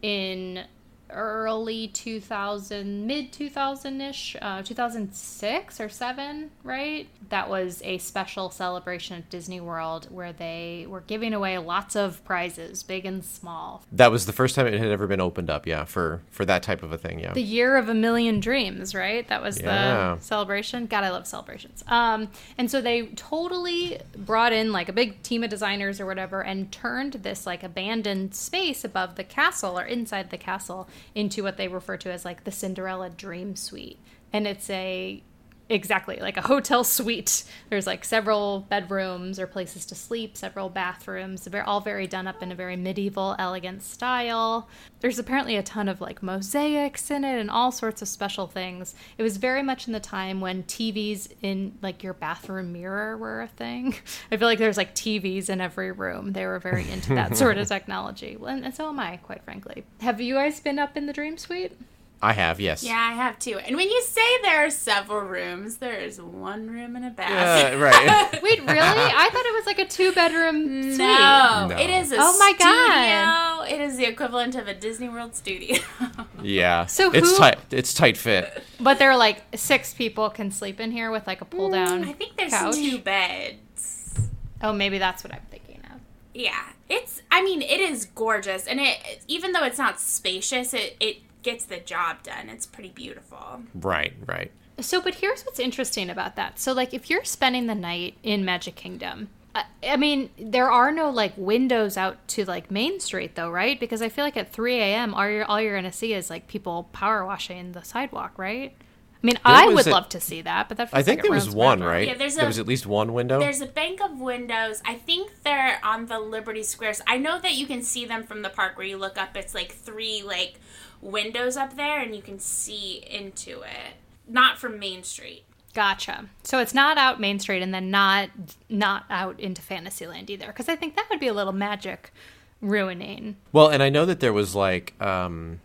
in early 2000, mid 2000 ish, uh, 2006 or 7, right? That was a special celebration at Disney World where they were giving away lots of prizes, big and small. That was the first time it had ever been opened up. Yeah, for for that type of a thing. Yeah. The year of a million dreams, right? That was Yeah. the celebration. God, I love celebrations. Um, and so they totally brought in like a big team of designers or whatever and turned this like abandoned space above the castle or inside the castle into what they refer to as like the Cinderella Dream Suite. And it's a exactly like a hotel suite. There's like several bedrooms or places to sleep, several bathrooms. They're all very done up in a very medieval, elegant style. There's apparently a ton of like mosaics in it and all sorts of special things. It was very much in the time when TVs in like your bathroom mirror were a thing. [LAUGHS] I feel like there's like TVs in every room. They were very into that [LAUGHS] sort of technology. And and so am I, quite frankly. Have you guys been up in the Dream Suite? I have. Yes. Yeah, I have too. And when you say there are several rooms, there is one room and a bath. Yeah, [LAUGHS] right. [LAUGHS] Wait, really? I thought it was like a two bedroom suite. No, No. it is a Oh my studio. It is the equivalent of a Disney World studio. [LAUGHS] yeah. So it's who- tight. It's tight fit. But there are like six people can sleep in here with like a pull down. Mm, I think there's couch. two beds. Oh, maybe that's what I'm thinking of. Yeah, it's. I mean, it is gorgeous, and it even though it's not spacious, it it gets the job done. It's pretty beautiful. Right. Right. So, but here's what's interesting about that. So, like, if you're spending the night in Magic Kingdom, I, I mean, there are no like windows out to like Main Street, though, right? Because I feel like at 3 a.m., all you're all you're gonna see is like people power washing the sidewalk, right? I mean, I would a- love to see that, but that I think like there was one, forever. right? Yeah, there's there a- was at least one window. There's a bank of windows. I think they're on the Liberty Squares. I know that you can see them from the park where you look up. It's like three like windows up there, and you can see into it. Not from Main Street. Gotcha. So it's not out Main Street and then not not out into Fantasyland either, because I think that would be a little magic ruining. Well, and I know that there was like, um,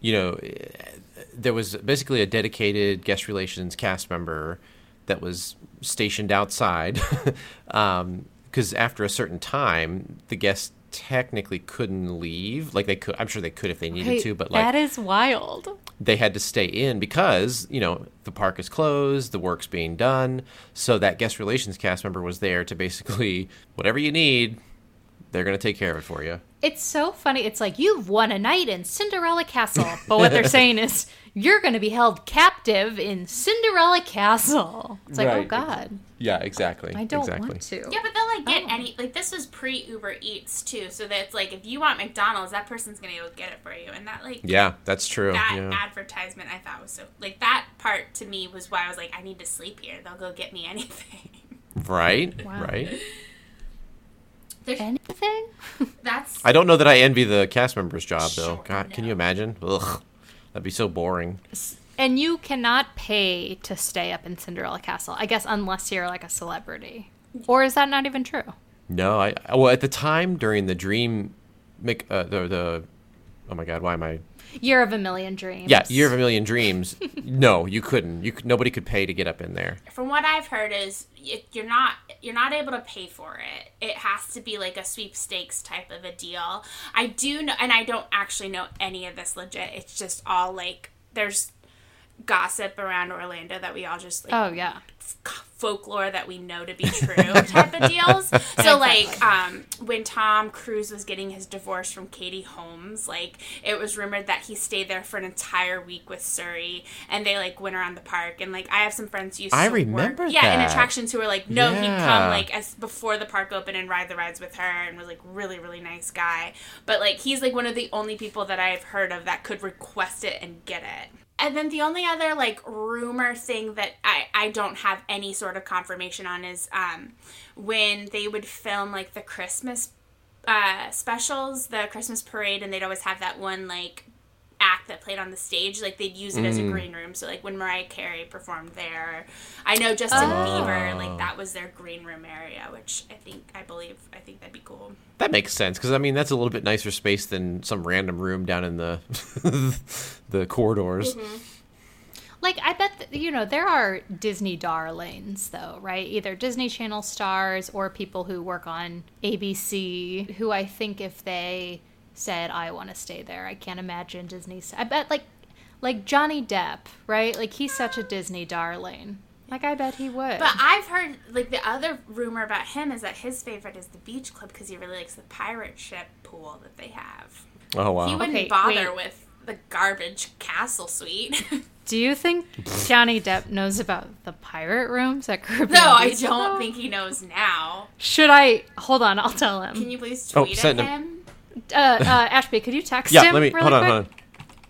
you know, there was basically a dedicated guest relations cast member that was stationed outside, [LAUGHS] um, because after a certain time, the guests technically couldn't leave. Like they could, I'm sure they could if they needed to, but like that is wild. they had to stay in because you know the park is closed, the work's being done. So that guest relations cast member was there to basically [LAUGHS] whatever you need, they're gonna take care of it for you. It's so funny. It's like you've won a night in Cinderella Castle, but what they're [LAUGHS] saying is you're going to be held captive in Cinderella Castle. It's like, oh god, Yeah, exactly. I don't exactly. want to. Yeah, but they'll like get Oh. any like this was pre Uber Eats too, so that it's like if you want McDonald's, that person's gonna go get it for you, and that like Yeah, that's true. that yeah. advertisement I thought was so like that part to me was why I was like I need to sleep here. They'll go get me anything. [LAUGHS] Right, [LAUGHS] Wow. right. There's, Anything? that's I don't know that I envy the cast member's job though. Sure, God, can you imagine? Ugh, that'd be so boring. And you cannot pay to stay up in Cinderella Castle, I guess, unless you're like a celebrity. Or is that not even true? No, I well at the time during the Dream, uh, the the, oh my God, why am I? Year of a Million Dreams. Yeah, Year of a Million Dreams. [LAUGHS] no, you couldn't. You could, nobody could pay to get up in there. from what I've heard is y- you're not you're not able to pay for it. It has to be like a sweepstakes type of a deal. I do know, and I don't actually know any of this legit. It's just all like there's gossip around Orlando that we all just like Oh, yeah. Folklore that we know to be [LAUGHS] true type of deals. So like um when Tom Cruise was getting his divorce from Katie Holmes, like it was rumored that he stayed there for an entire week with Suri and they like went around the park and like I have some friends who used I to remember work yeah, in attractions who were like, No, he'd come like as before the park opened and ride the rides with her and was like really, really nice guy. But like he's like one of the only people that I've heard of that could request it and get it. And then the only other like rumor thing that I, I don't have any sort of confirmation on is um, when they would film like the Christmas uh, specials, the Christmas parade, and they'd always have that one like act that played on the stage. Like they'd use it as a mm. green room. So like when Mariah Carey performed there, I know Justin oh. Bieber like that was their green room area, which I think I believe I think that'd be cool. That makes sense because I mean that's a little bit nicer space than some random room down in the [LAUGHS] the corridors. Mm-hmm. Like, I bet, that, you know, there are Disney darlings, though, right? Either Disney Channel stars or people who work on ABC, who I think if they said, I want to stay there, I can't imagine Disney. I bet, like, like Johnny Depp, right? Like, he's such a Disney darling. Like, I bet he would. But I've heard like the other rumor about him is that his favorite is the beach club because he really likes the pirate ship pool that they have. Oh wow! He wouldn't Okay, bother wait. with the garbage castle suite. [LAUGHS] Do you think Johnny Depp knows about the pirate rooms at Caribbean no, I don't though? think he knows now. Should I? Hold on, I'll tell him. Can you please Oh, tweet send at him. him? Uh, uh, Ashby, could you text yeah, him? let me really hold on, quick? hold on.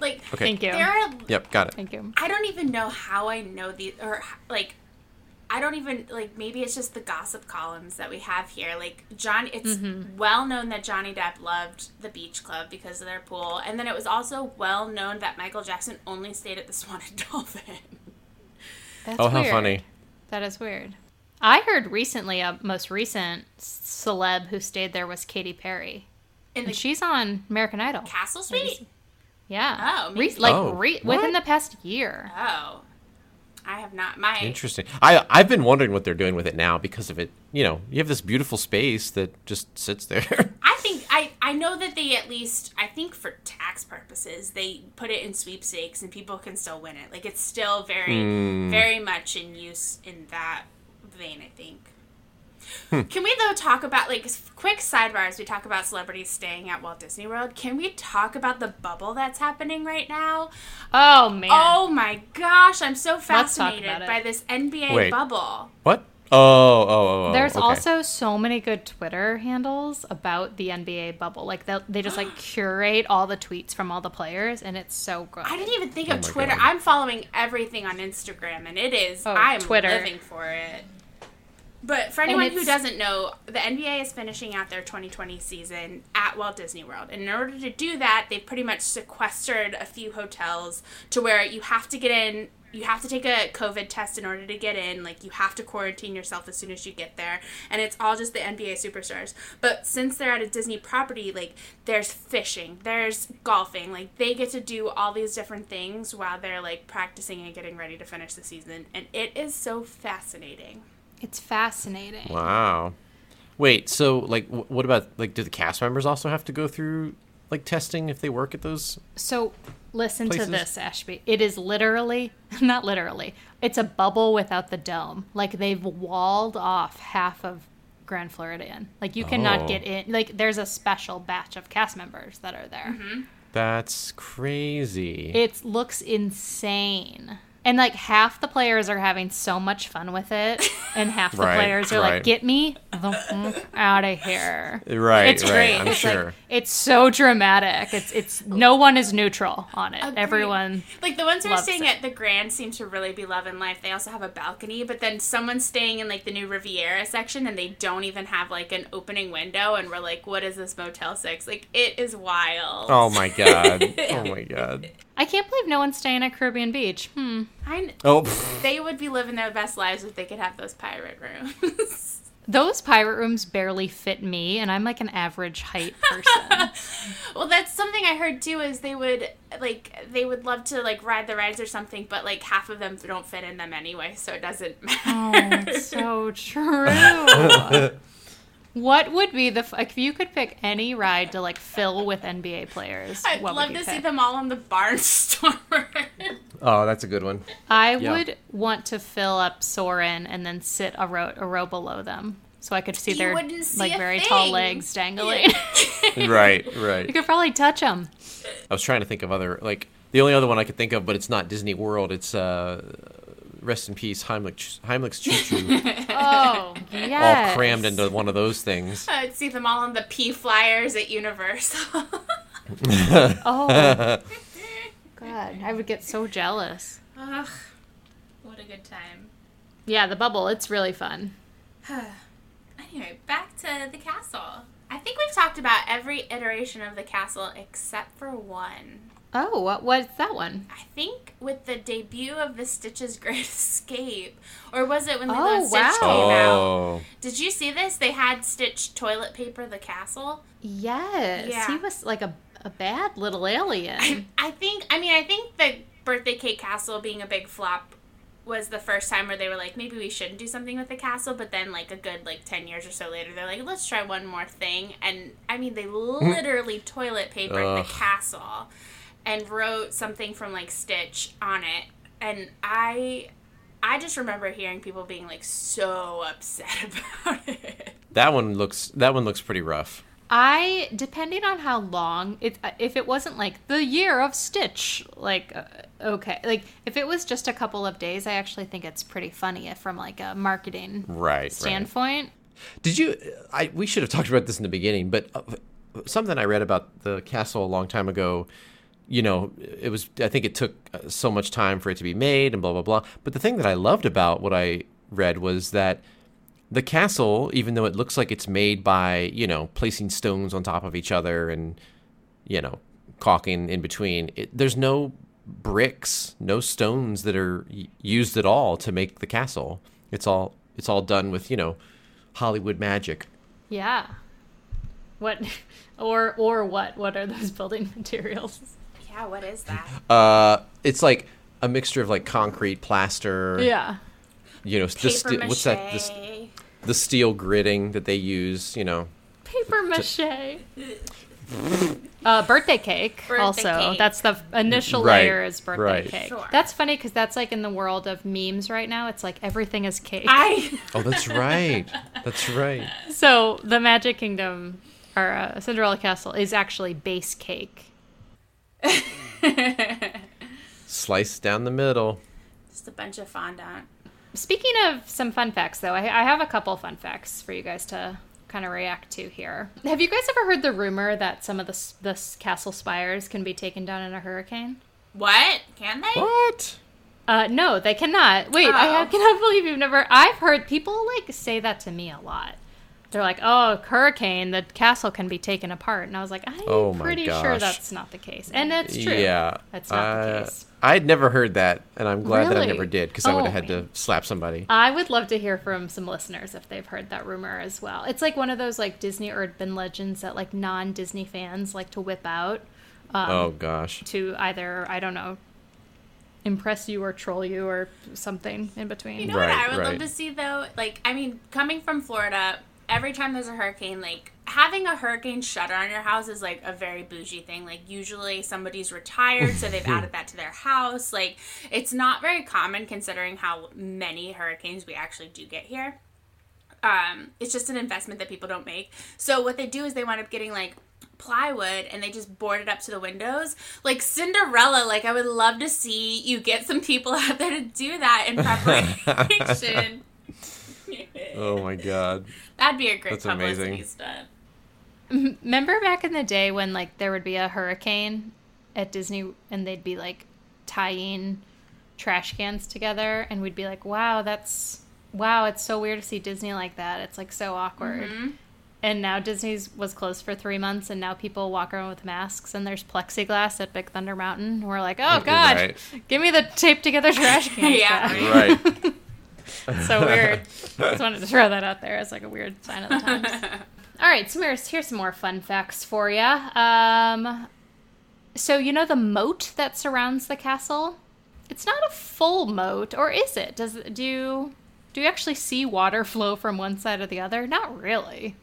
Like, Okay. Thank you. there are. Yep, got it. Thank you. I don't even know how I know these, or like, I don't even like. Maybe it's just the gossip columns that we have here. Like John, it's Mm-hmm. well known that Johnny Depp loved the beach club because of their pool, and then it was also well known that Michael Jackson only stayed at the [LAUGHS] Swan and Dolphin. That's Oh, how funny! That is weird. I heard recently a most recent celeb who stayed there was Katy Perry, In and the she's on American Idol. Castle Suite. Yeah. Oh, Re- like Oh, re- within the past year. Oh, I have not. My Interesting. I I've been wondering what they're doing with it now because of it. You know, you have this beautiful space that just sits there. [LAUGHS] I think I I know that they at least I think for tax purposes they put it in sweepstakes and people can still win it. Like it's still very Hmm. very much in use in that vein. I think. Hmm. Can we though talk about like quick sidebars? We talk about celebrities staying at Walt Disney World. Can we talk about the bubble that's happening right now? Oh man. Oh my gosh, I'm so fascinated by this NBA Wait. bubble. what? Oh, oh, oh, oh. There's okay. also so many good Twitter handles about the NBA bubble. Like they they just like [GASPS] curate all the tweets from all the players, and it's so good. I didn't even think of Oh my Twitter. God. I'm following everything on Instagram, and it is. Oh, I'm Twitter. living for it. But for anyone who doesn't know, the NBA is finishing out their 2020 season at Walt Disney World. And in order to do that, they've pretty much sequestered a few hotels to where you have to get in. You have to take a COVID test in order to get in. Like, you have to quarantine yourself as soon as you get there. And it's all just the NBA superstars. But since they're at a Disney property, like, there's fishing, there's golfing. Like, they get to do all these different things while they're, like, practicing and getting ready to finish the season. And it is so fascinating. It's fascinating. Wow. Wait, so like, wh- what about like, do the cast members also have to go through like testing if they work at those? So listen Places? to this, Ashby. It is literally, [LAUGHS] not literally, it's a bubble without the dome. Like they've walled off half of Grand Floridian. Like you cannot Oh. get in. Like there's a special batch of cast members that are there. Mm-hmm. That's crazy. It looks insane. And like half the players are having so much fun with it, [LAUGHS] and half the Right, players are right. like, "Get me the out of here!" Right, It's right. great. I'm it's sure. like it's so dramatic. It's it's no one is neutral on it. Agreed. Everyone. Like the ones who are Loves staying it. at the Grand seem to really be loving life. They also have a balcony, but then someone's staying in like the new Riviera section and they don't even have like an opening window and we're like, what is this Motel 6? Like it is wild. oh my god. [LAUGHS] Oh my god. I can't believe no one's staying at Caribbean Beach. Hmm. I, Oh. pff. they would be living their best lives if they could have those pirate rooms. [LAUGHS] Those pirate rooms barely fit me, and I'm like an average height person. [LAUGHS] well, that's something I heard too is they would like they would love to like ride the rides or something, but like half of them don't fit in them anyway, so it doesn't [LAUGHS] oh, matter. it's so true. What would be the like, if you could pick any ride to like fill with NBA players? I'd what love would to you see them all on the Barnstormer. [LAUGHS] Oh, that's a good one. I Yeah. would want to fill up Soarin' and then sit a row a row below them, so I could see You their see like a very tall legs dangling. [LAUGHS] [LAUGHS] right, right. you could probably touch them. I was trying to think of other like the only other one I could think of, but it's not Disney World. It's uh, rest in peace, Heimlich Heimlich's Chew Chew, [LAUGHS] Oh, yes. all crammed into one of those things. [LAUGHS] I'd see them all on the P flyers at Universal. [LAUGHS] Oh, God, I would get so jealous. Ugh, what a good time. Yeah, the bubble. It's really fun. [SIGHS] Anyway, back to the castle. I think we've talked about every iteration of the castle except for one. Oh, what was that one? I think with the debut of the Stitch's Great [LAUGHS] Escape, or was it when Lilo Oh, and Stitch wow. came out? Oh, Did you see this? They had Stitch toilet paper the castle. Yes, Yeah. he was like a a bad little alien. I, I think. I mean, I think the birthday cake castle being a big flop was the first time where they were like, maybe we shouldn't do something with the castle. But then, like a good like ten years or so later, they're like, let's try one more thing. And I mean, they [LAUGHS] literally toilet papered the castle and wrote something from like Stitch on it. And I, I just remember hearing people being like so upset [LAUGHS] about it. that one looks that one looks pretty rough. I, depending on how long, it, if it wasn't like the year of Stitch, like, uh, okay. Like, if it was just a couple of days, I actually think it's pretty funny if from like a marketing Right. right. standpoint. Did you? I we should have talked about this in the beginning, but uh, something I read about the castle a long time ago. You know, it was. I think it took uh, so much time for it to be made, and blah blah blah. But the thing that I loved about what I read was that the castle, even though it looks like it's made by you know placing stones on top of each other and you know caulking in between, it, there's no bricks, no stones that are used at all to make the castle. It's all it's all done with you know Hollywood magic. Yeah. What, [LAUGHS] or or what? What are those building [LAUGHS] materials? Yeah, what is that? Uh, it's like a mixture of like concrete, plaster. Yeah. You know, the Paper ste- mache. what's that? The, s- the steel gridding that they use. You know. Paper mache. Uh, birthday cake. Birthday also, cake. that's the initial Right, layer is birthday right. cake. Sure. That's funny because that's like in the world of memes right now. It's like everything is cake. I [LAUGHS] Oh, that's right. that's right. so the Magic Kingdom or uh, Cinderella Castle is actually base cake. [LAUGHS] Sliced down the middle. just a bunch of fondant. Speaking of some fun facts, though, I, I have a couple fun facts for you guys to kind of react to here. Have you guys ever heard the rumor that some of the the castle spires can be taken down in a hurricane? What? Can they? What? Uh, no, they cannot. Wait, I Oh. cannot [LAUGHS] believe you've never. I've heard people like say that to me a lot. They're like, "Oh, hurricane, the castle can be taken apart," and I was like, "I'm Oh my pretty sure that's not the case," and it's true. Yeah, that's not the uh, case. I'd never heard that, and I'm glad that I never did because I would Oh, have had man. to slap somebody. I would love to hear from some listeners if they've heard that rumor as well. It's like one of those like Disney urban legends that like non-Disney fans like to whip out um, oh gosh. to either I don't know impress you or troll you or something in between. You know Right, what I would right. love to see though? Like, I mean, coming from Florida, every time there's a hurricane, like having a hurricane shutter on your house is like a very bougie thing. Like, usually somebody's retired, so they've added that to their house. Like, it's not very common considering how many hurricanes we actually do get here. Um, it's just an investment that people don't make. So what they do is they wind up getting like plywood and they just board it up to the windows. Like Cinderella, like I would love to see you get some people [LAUGHS] out there to do that in [LAUGHS] preparation. Oh my god. That'd be a great That's publicity amazing. stunt. Remember back in the day when like there would be a hurricane at Disney and they'd be like tying trash cans together and we'd be like, "Wow, that's wow, it's so weird to see Disney like that. It's like so awkward." Mm-hmm. And now Disney's was closed for 3 months and now people walk around with masks and there's plexiglass at Big Thunder Mountain. We're like, "Oh god. Right. Give me the taped together trash [LAUGHS] cans." Yeah. Right. [LAUGHS] It's so weird. Just wanted to throw that out there as like a weird sign of the times. [LAUGHS] All right, so here's, here's some more fun facts for you. Um, so you know the moat that surrounds the castle? It's not a full moat, or is it? Does do you do you actually see water flow from one side or the other? Not really.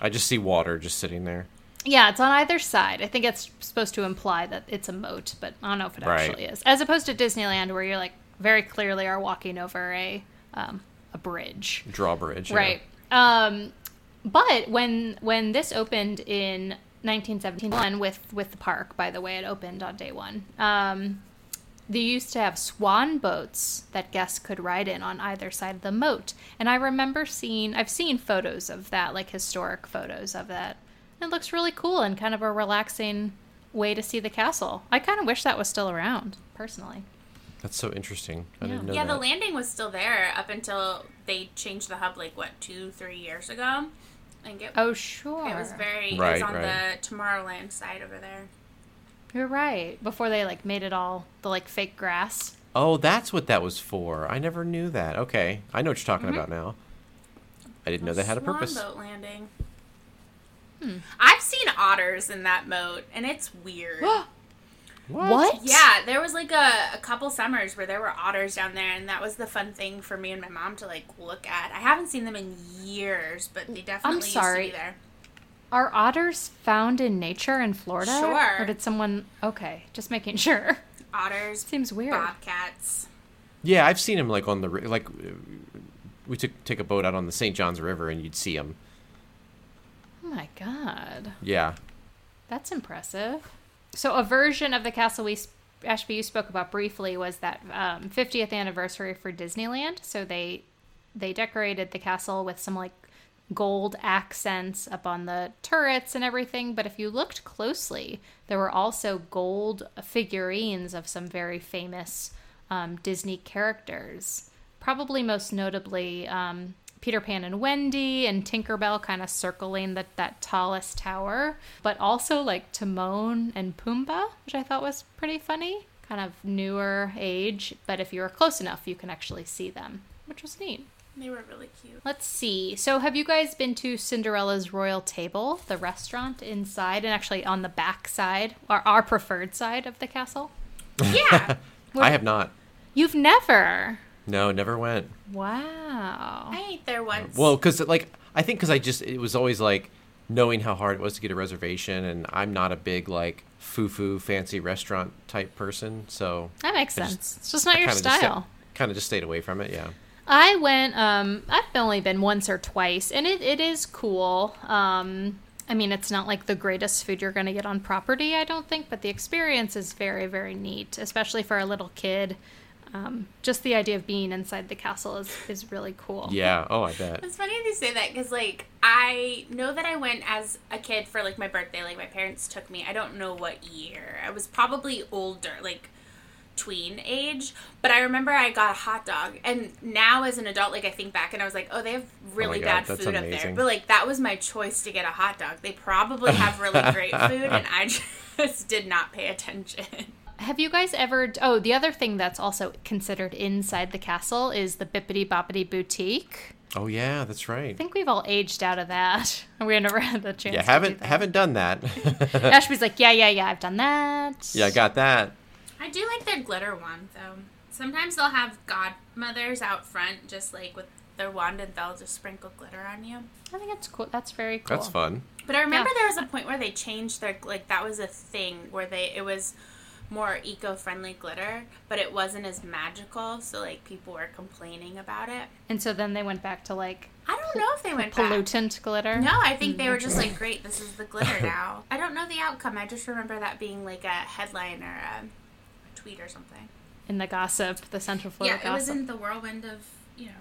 I just see water just sitting there. Yeah, it's on either side. I think it's supposed to imply that it's a moat, but I don't know if it Right. actually is. As opposed to Disneyland, where you're like very clearly are walking over a um, a bridge. Drawbridge. yeah. Right. Um, but when when this opened in 1971 with with the park, by the way, it opened on day one. Um, they used to have swan boats that guests could ride in on either side of the moat, and I remember seeing I've seen photos of that, like historic photos of that. It looks really cool and kind of a relaxing way to see the castle. I kind of wish that was still around, personally. That's so interesting. I Yeah. didn't know Yeah, that. the landing was still there up until they changed the hub like what two, three years ago. I think it, Oh, sure. it was very. it Right, was on right. the Tomorrowland side over there. You're right. Before they like made it all the like fake grass. Oh, that's what that was for. I never knew that. Okay. I know what you're talking about now. I didn't know that had a purpose. Swan boat landing. Hmm. I've seen otters in that moat, and it's weird. [GASPS] [LAUGHS] What? Yeah, there was like a, a couple summers where there were otters down there, and that was the fun thing for me and my mom to like look at. I haven't seen them in years, but they definitely sorry. used to be there. Are otters found in nature in Florida? Sure. Or did someone? Okay, just making [LAUGHS] sure. Otters, Seems weird. bobcats. Yeah, I've seen them like on the like. We took take a boat out on the St. Johns River, and you'd see them. Oh my god, Yeah. that's impressive. So a version of the castle we Ashby you spoke about briefly was that um, 50th anniversary for Disneyland. So they they decorated the castle with some like gold accents up on the turrets and everything. But if you looked closely, there were also gold figurines of some very famous um, Disney characters. Probably most notably um, Peter Pan and Wendy and Tinkerbell kind of circling the, that tallest tower, but also like Timon and Pumbaa, which I thought was pretty funny. Kind of newer age, but if you were close enough, you can actually see them, which was neat. They were really cute. Let's see. So, have you guys been to Cinderella's Royal Table, the restaurant inside, and actually on the back side, or our preferred side of the castle? [LAUGHS] Yeah, I have not. You've never. No, never went. Wow. I ate there once. Well, because like I think because I just it was always like knowing how hard it was to get a reservation, and I'm not a big like foo-foo fancy restaurant type person, so That makes I sense. just- it's just not I your kinda style. kind of just stayed away from it. Yeah. I went. Um, I've only been once or twice, and it, it is cool. Um, I mean, it's not like the greatest food you're going to get on property, I don't think, but the experience is very, very neat, especially for a little kid. Um, just the idea of being inside the castle is, is really cool. Yeah. Oh, I bet. It's funny you say that because, like, I know that I went as a kid for, like, my birthday. Like, my parents took me. I don't know what year. I was probably older, like, tween age. But I remember I got a hot dog. And now, as an adult, like, I think back and I was like, oh, they have really God, bad that's food up there. But, like, that was my choice to get a hot dog. They probably have really great [LAUGHS] food, and I [LAUGHS] just did not pay attention. Have you guys ever? Oh, the other thing that's also considered inside the castle is the Bibbidi Bobbidi Boutique. Oh yeah, that's right. I think we've all aged out of that. [LAUGHS] We never had the chance. Yeah, to do haven't that. haven't done that. [LAUGHS] Ashby's like, yeah, yeah, yeah, I've done that. yeah, I got that. I do like their glitter wand though. Sometimes they'll have godmothers out front, just like with their wand, and they'll just sprinkle glitter on you. I think it's cool. That's very cool. That's fun. But I remember Yeah. there was a point where they changed their like that was a thing where they it was more eco-friendly glitter, but it wasn't as magical, so like people were complaining about it. And so then they went back to like I don't know if they went back. pollutant glitter. No, I think they were hmm. just like, great, this is the glitter [LAUGHS] now. I don't know the outcome. I just remember that being like a headline or a tweet or something. In the gossip, the Central Florida yeah, it was gossip. in the whirlwind of, you know,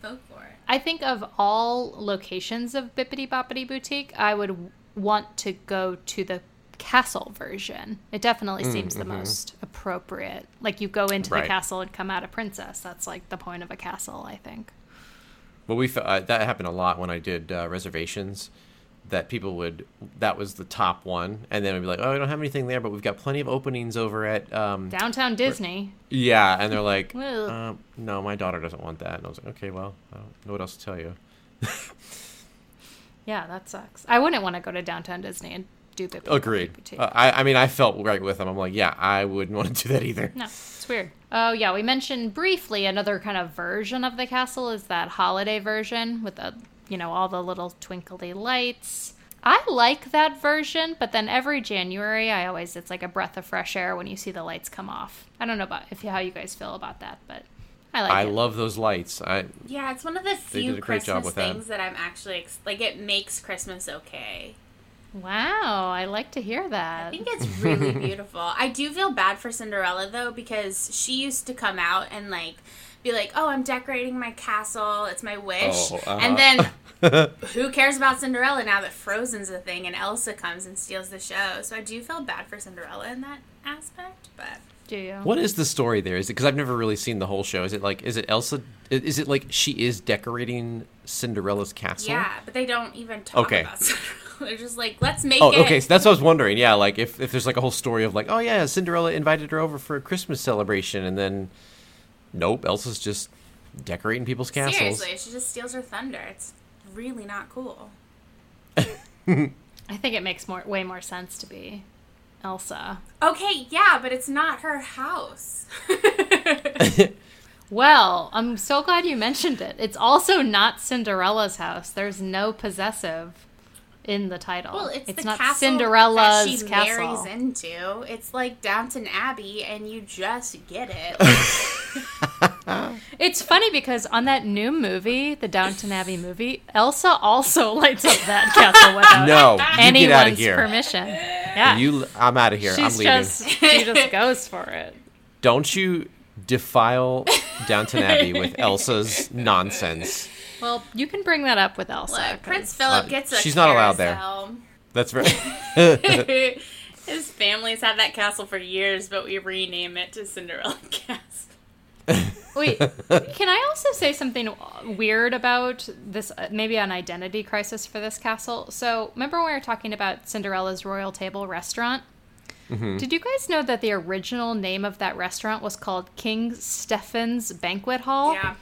folklore. I think of all locations of Bibbidi Bobbidi Boutique, I would want to go to the castle version. It definitely seems the most appropriate. Like you go into Right. the castle and come out a princess. That's like the point of a castle, I think. Well, we uh, that happened a lot when I did uh, reservations. That people would that was the top one, and then we'd be like, "Oh, we don't have anything there, but we've got plenty of openings over at um, Downtown Disney. yeah." And they're like, [LAUGHS] um, "No, my daughter doesn't want that." And I was like, "Okay, well, I don't know what else to tell you." [LAUGHS] Yeah, that sucks. I wouldn't want to go to Downtown Disney and do Bibbidi Bobbidi Agreed. Boutique. Uh, I I mean, I felt right with them. I'm like, yeah, I wouldn't [LAUGHS] want to do that either. No, it's weird. Oh yeah, we mentioned briefly another kind of version of the castle is that holiday version with the you know all the little twinkly lights. I like that version, but then every January I always it's like a breath of fresh air when you see the lights come off. I don't know about if how you guys feel about that, but I like I it. love those lights. I Yeah, it's one of the few did a great Christmas job with that. things that. I'm actually like. It makes Christmas okay. Wow, I like to hear that. I think it's really [LAUGHS] beautiful. I do feel bad for Cinderella though because she used to come out and like be like, "Oh, I'm decorating my castle. It's my wish." Oh, uh-huh. And then [LAUGHS] who cares about Cinderella now that Frozen's a thing and Elsa comes and steals the show? So I do feel bad for Cinderella in that aspect, but Do you? What is the story there? Is it because I've never really seen the whole show? Is it like is it Elsa? Is it like she is decorating Cinderella's castle? yeah, but they don't even talk Okay. about Cinderella. They're just like, "Let's make Oh, it." okay. So that's what I was wondering. Yeah, like if, if there's like a whole story of like, oh yeah, Cinderella invited her over for a Christmas celebration, and then nope, Elsa's just decorating people's castles. Seriously, she just steals her thunder. It's really not cool. [LAUGHS] I think it makes more way more sense to be Elsa. Okay, yeah, but it's not her house. [LAUGHS] [LAUGHS] Well, I'm so glad you mentioned it. It's also not Cinderella's house. There's no possessive in the title. well, it's, the not castle Cinderella's that she castle. marries into. It's like Downton Abbey, and you just get it. [LAUGHS] It's funny because on that new movie, the Downton Abbey movie, Elsa also [LAUGHS] lights up that castle without [LAUGHS] No, you anyone's out of here. permission. Yeah, You, I'm out of here. she's I'm leaving. just she just goes for it. Don't you defile Downton Abbey with Elsa's nonsense. Well, you can bring that up with Elsa. Look, 'cause- Prince Philip Uh, gets a she's not allowed there. That's right. [LAUGHS] His family's had that castle for years, but we rename it to Cinderella [LAUGHS] Castle. [LAUGHS] Wait, can I also say something weird about this? uh, Maybe an identity crisis for this castle. So, remember when we were talking about Cinderella's Royal Table restaurant? Did you guys know that the original name of that restaurant was called King Stephen's Banquet Hall? Yeah.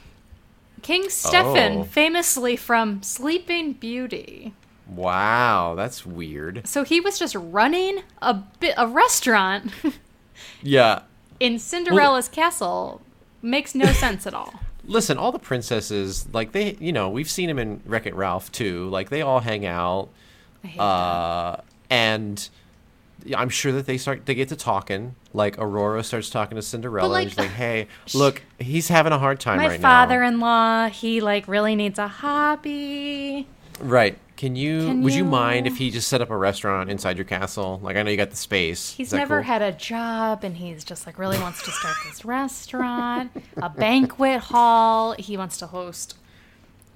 King Stephen, Oh. famously from Sleeping Beauty. wow, that's weird. So he was just running a bit a restaurant [LAUGHS] Yeah. in Cinderella's castle. Makes no [LAUGHS] sense at all. Listen, all the princesses, like they, you know, we've seen them in Wreck It Ralph too. Like they all hang out, I hate that. uh, and yeah, I'm sure that they start, they get to talking. Like Aurora starts talking to Cinderella, like- and she's like, "Hey, [SIGHS] look, he's having a hard time My right now." My father-in-law, he like really needs a hobby. Right? Can you? Can would you you- mind if he just set up a restaurant inside your castle? Like I know you got the space. He's never cool? had a job and he's just like really wants to start this restaurant, a banquet hall. He wants to host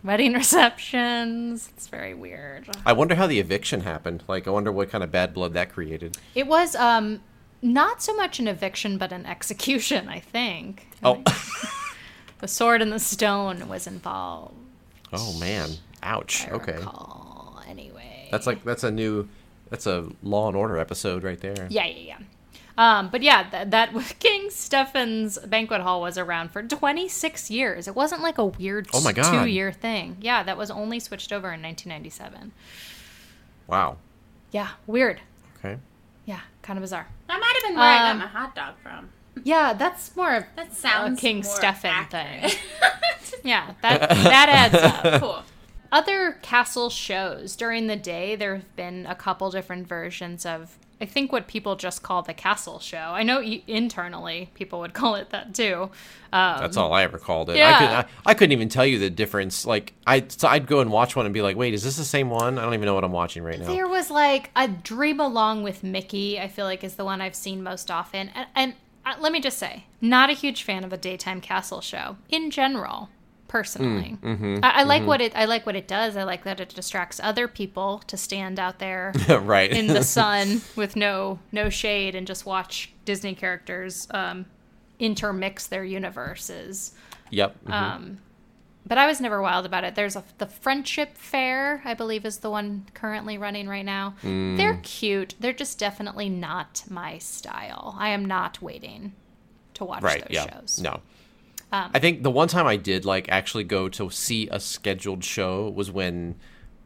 wedding [LAUGHS] receptions. It's very weird. I wonder how the eviction happened. Like I wonder what kind of bad blood that created. It was um not so much an eviction but an execution, I think. Oh, [LAUGHS] The sword and the stone was involved. oh man, ouch. I Okay, recall. Anyway. that's like that's a new, that's a Law and Order episode right there. Yeah, yeah, yeah. Um, but yeah, that, that [LAUGHS] King Stephen's banquet hall was around for 26 years. It wasn't like a weird Oh my God. two-year thing. Yeah, that was only switched over in 1997. Wow. Yeah, weird. Okay. Yeah, kind of bizarre. That might have been where I Um, got my hot dog from. Yeah, that's more of That sounds a King more Stephen accurate. thing. [LAUGHS] Yeah, that that adds up. cool. Other castle shows during the day, there have been a couple different versions of I think what people just call the castle show. I know internally people would [LAUGHS] call it that too. Um, That's all I ever called it. I, yeah. could, I, I couldn't even tell you the difference. Like I, so I'd go and watch one and be like, "Wait, is this the same one?" I don't even know what I'm watching right now. There was like a Dream Along with Mickey. I feel like is the one I've seen most often. And, and uh, let me just say, not a huge fan of a daytime castle show in general. Personally, Mm, I, I like mm-hmm. what it. I like what it does. I like that it distracts other people to stand out there [LAUGHS] right. in the [LAUGHS] sun with no no shade and just watch Disney characters um, intermix their universes. yep. mhm. Um, but I was never wild about it. There's a the Friendship Fair, I believe, is the one currently running right now. Mm. They're cute. They're just definitely not my style. I am not waiting to watch right. those Yeah. shows. No. Um, I think the one time I did like actually go to see a scheduled show was when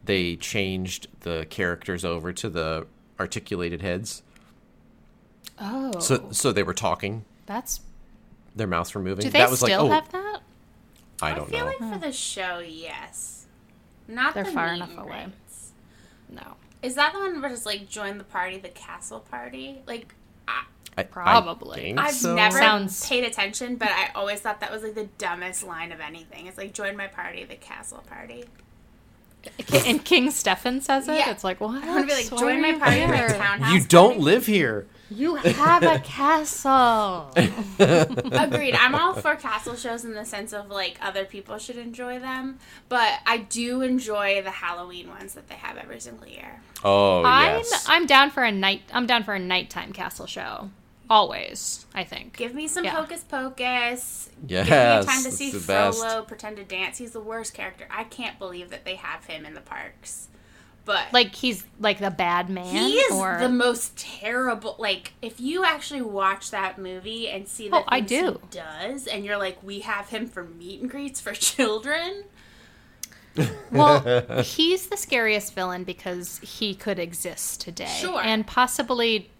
they changed the characters over to the articulated heads. Oh, So so they were talking, that's. their mouths were moving. Do they that was still like, oh, have that? I I don't know. I feel know. like for the show, yes. Not They're the far meet enough and away. No, Is that the one where it's like join the party, the castle party? Like I, I- I Probably. think I've so. never Sounds- paid attention, but I always thought that was like the dumbest line of anything. It's like join my party, the castle party. and King Stefan says it. Yeah. It's like what? I want to be like Why join my party, my townhouse. You don't party." live here. You have a castle. [LAUGHS] Agreed. I'm all for castle shows in the sense of like other people should enjoy them, but I do enjoy the Halloween ones that they have every single year. Oh I'm yes. I'm down for a night. I'm down for a nighttime castle show. Always, I think. Give me some Yeah. hocus pocus. yes. Give me a time to see the best. Frollo pretend to dance. He's the worst character. I can't believe that they have him in the parks. But Like he's like the bad man. he is or the most terrible. Like if you actually watch that movie and see that Oh, I do. he does, and you're like, we have him for meet and greets for [LAUGHS] children. well, [LAUGHS] he's the scariest villain because he could exist today, Sure. and possibly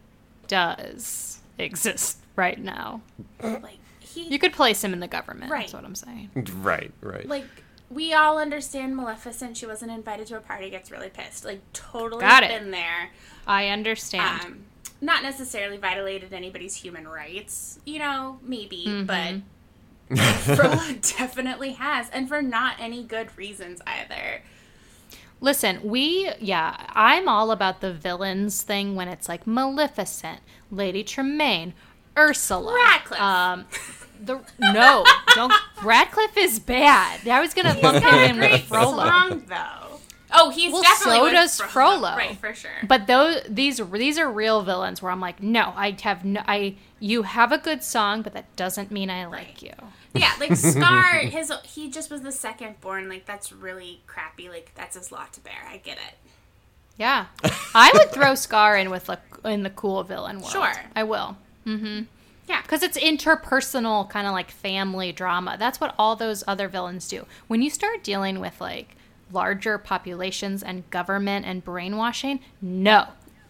does exist right now. Like he You could place him in the government. Right. That's what I'm saying. Right. Right. like we all understand Maleficent. She wasn't invited to a party. Gets really pissed. Like totally Got it. been there. I understand. Um, not necessarily violated anybody's human rights. You know, maybe, Mm-hmm. but [LAUGHS] Frollo [LAUGHS] definitely has, and for not any good reasons either. Listen, we yeah, I'm all about the villains thing when it's like Maleficent, Lady Tremaine, Ursula, Ratcliffe. Um, the no, don't. Ratcliffe is bad. I was gonna lump him in with Frollo, song though. Oh, he's Well, definitely so does Frollo. right for sure. but those these these are real villains where I'm like, no, I have no, I you have a good song, but that doesn't mean I like you. Yeah, like Scar, [LAUGHS] his he just was the second born. Like that's really crappy. Like that's his lot to bear. I get it. Yeah, I would throw Scar in with like in the cool villain world. Sure. I will. Mm-hmm. Yeah, Because it's interpersonal, kind of like family drama. That's what all those other villains do. When you start dealing with like larger populations and government and brainwashing, no.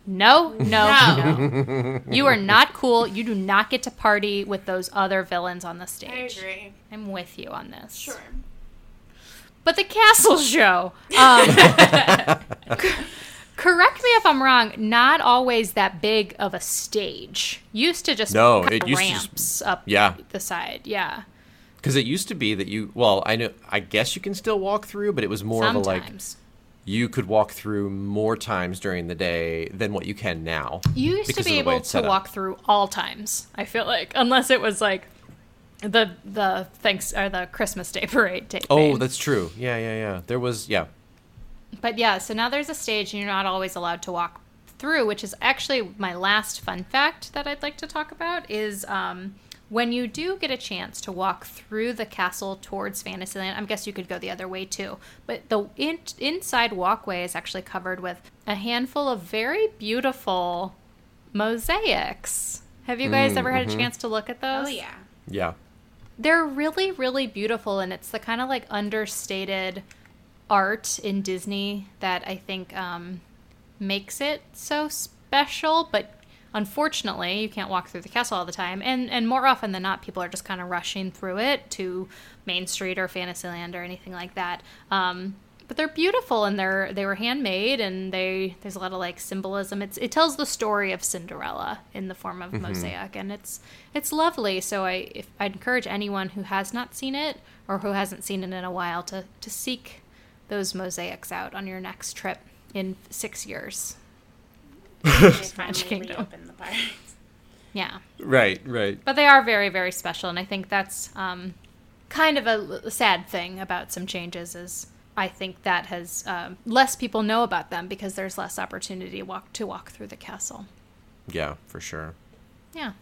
No, no, no. You are not cool. You do not get to party with those other villains on the stage. I stage. agree. I'm with you on this. Sure. But the castle show. Um, [LAUGHS] correct me if I'm wrong. Not always that big of a stage. Used to just No, have it used to just- ramps up Yeah. the side. Yeah, Because it used to be that you, well, I know, I guess you can still walk through, but it was more of a like sometimes. You could walk through more times during the day than what you can now. you used to be of the way able to up. walk through all times. I feel like, unless it was like the the thanks or the Christmas Day [LAUGHS] parade. Day Oh, that's true. Yeah, yeah, yeah. There was, yeah. But yeah, so now there's a stage and you're not always allowed to walk through, which is actually my last fun fact that I'd like to talk about is um, when you do get a chance to walk through the castle towards Fantasyland. I guess you could go the other way too, but the in- inside walkway is actually covered with a handful of very beautiful mosaics. Have you guys ever had a chance to look at those? Oh yeah. Yeah. they're really really beautiful and it's the kind of like understated art in disney that i think um, makes it so special but unfortunately you can't walk through the castle all the time and and more often than not people are just kind of rushing through it to main street or fantasyland or anything like that um, but they're beautiful and they're they were handmade and they there's a lot of like symbolism. It's it tells the story of Cinderella in the form of mosaic and it's it's lovely. So I if I'd encourage anyone who has not seen it or who hasn't seen it in a while to to seek those mosaics out on your next trip in six years. They finally Kingdom. reopened the parks. [LAUGHS] Yeah. Right, right. But they are very, very special, and I think that's um, kind of a sad thing about some changes. Is I think that has um, less people know about them because there's less opportunity to walk to walk through the castle. Yeah, for sure. Yeah,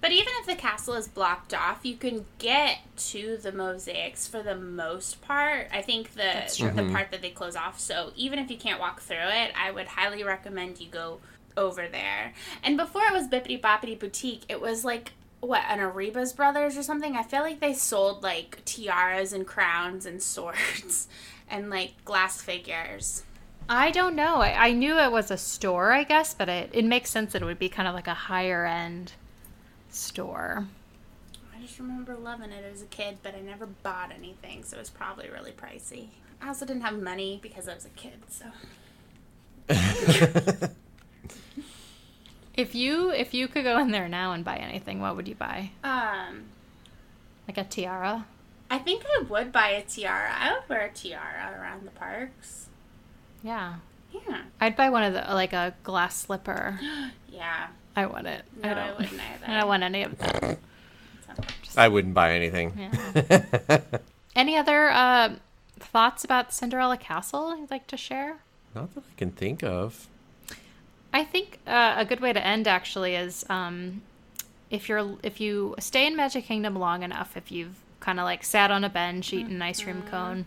But even if the castle is blocked off, you can get to the mosaics for the most part. I think the the part that they close off. So even if you can't walk through it, I would highly recommend you go over there. And before it was Bibbidi Bobbidi Boutique, it was like what an Arribas Brothers or something. I feel like they sold like tiaras and crowns and [LAUGHS] swords and like glass figures. I don't know. I, I knew it was a store, I guess, but it, it makes sense that it would be kind of like a higher end store. I just remember loving it as a kid, but I never bought anything, so it was probably really pricey. I also didn't have money because I was a kid, so [LAUGHS] [LAUGHS] If you if you could go in there now and buy anything, what would you buy? um Like a tiara? I think I would buy a tiara. I would wear a tiara around the parks. Yeah. Yeah. I'd buy one of the like a glass slipper. [GASPS] Yeah. I want it. No, I I, don't. wouldn't [LAUGHS] either. I don't want any of that. I wouldn't buy anything. Yeah. [LAUGHS] Any other uh, thoughts about Cinderella Castle you'd like to share? Not that I can think of. I think uh, a good way to end actually is um, if you're if you stay in Magic Kingdom long enough, if you've kind of like sat on a bench eating an ice cream cone,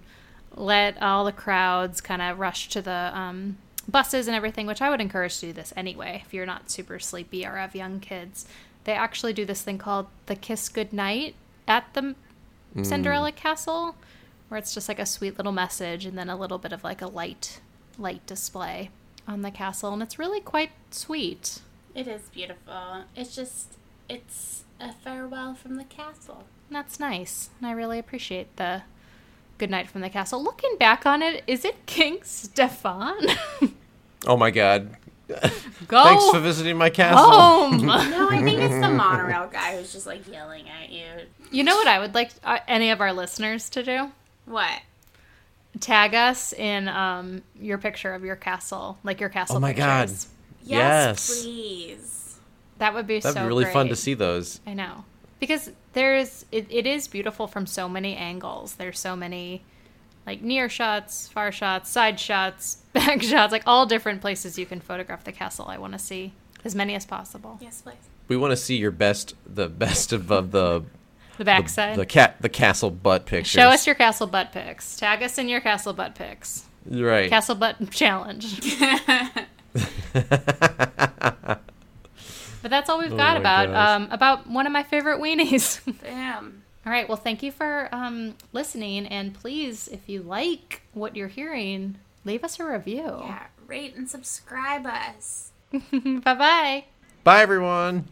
let all the crowds kind of rush to the um, buses and everything, which I would encourage to do this anyway if you're not super sleepy or have young kids. They actually do this thing called the Kiss Goodnight at the Cinderella Castle, where it's just like a sweet little message and then a little bit of like a light light display on the castle, and it's really quite sweet. It is beautiful. It's just it's a farewell from the castle. That's nice, and I really appreciate the good night from the castle. Looking back on it, is it King Stefan? [LAUGHS] Oh my god. Go Thanks for visiting my castle. home. [LAUGHS] No, I think it's the monorail guy who's just like yelling at you. you know what I would like uh, any of our listeners to do? What? Tag us in um, your picture of your castle, like your castle. Oh my god. Yes, Yes. please. That would be so much. That'd so be really fun to see those. I know. Because there's it, it is beautiful from so many angles. There's so many like near shots, far shots, side shots, [LAUGHS] back shots, like all different places you can photograph the castle. I want to see as many as possible. Yes, please. We want to see your best, the best of, of the The the, backside. the cat, the castle butt pictures. Show us your castle butt pics. Tag us in your castle butt pics. right. Castle butt [LAUGHS] challenge. [LAUGHS] But that's all we've Oh got my about um, about one of my favorite weenies. [LAUGHS] Damn. All right. Well, thank you for um, listening, and please, if you like what you're hearing, leave us a review. Yeah, rate and subscribe us. bye bye. Bye, everyone.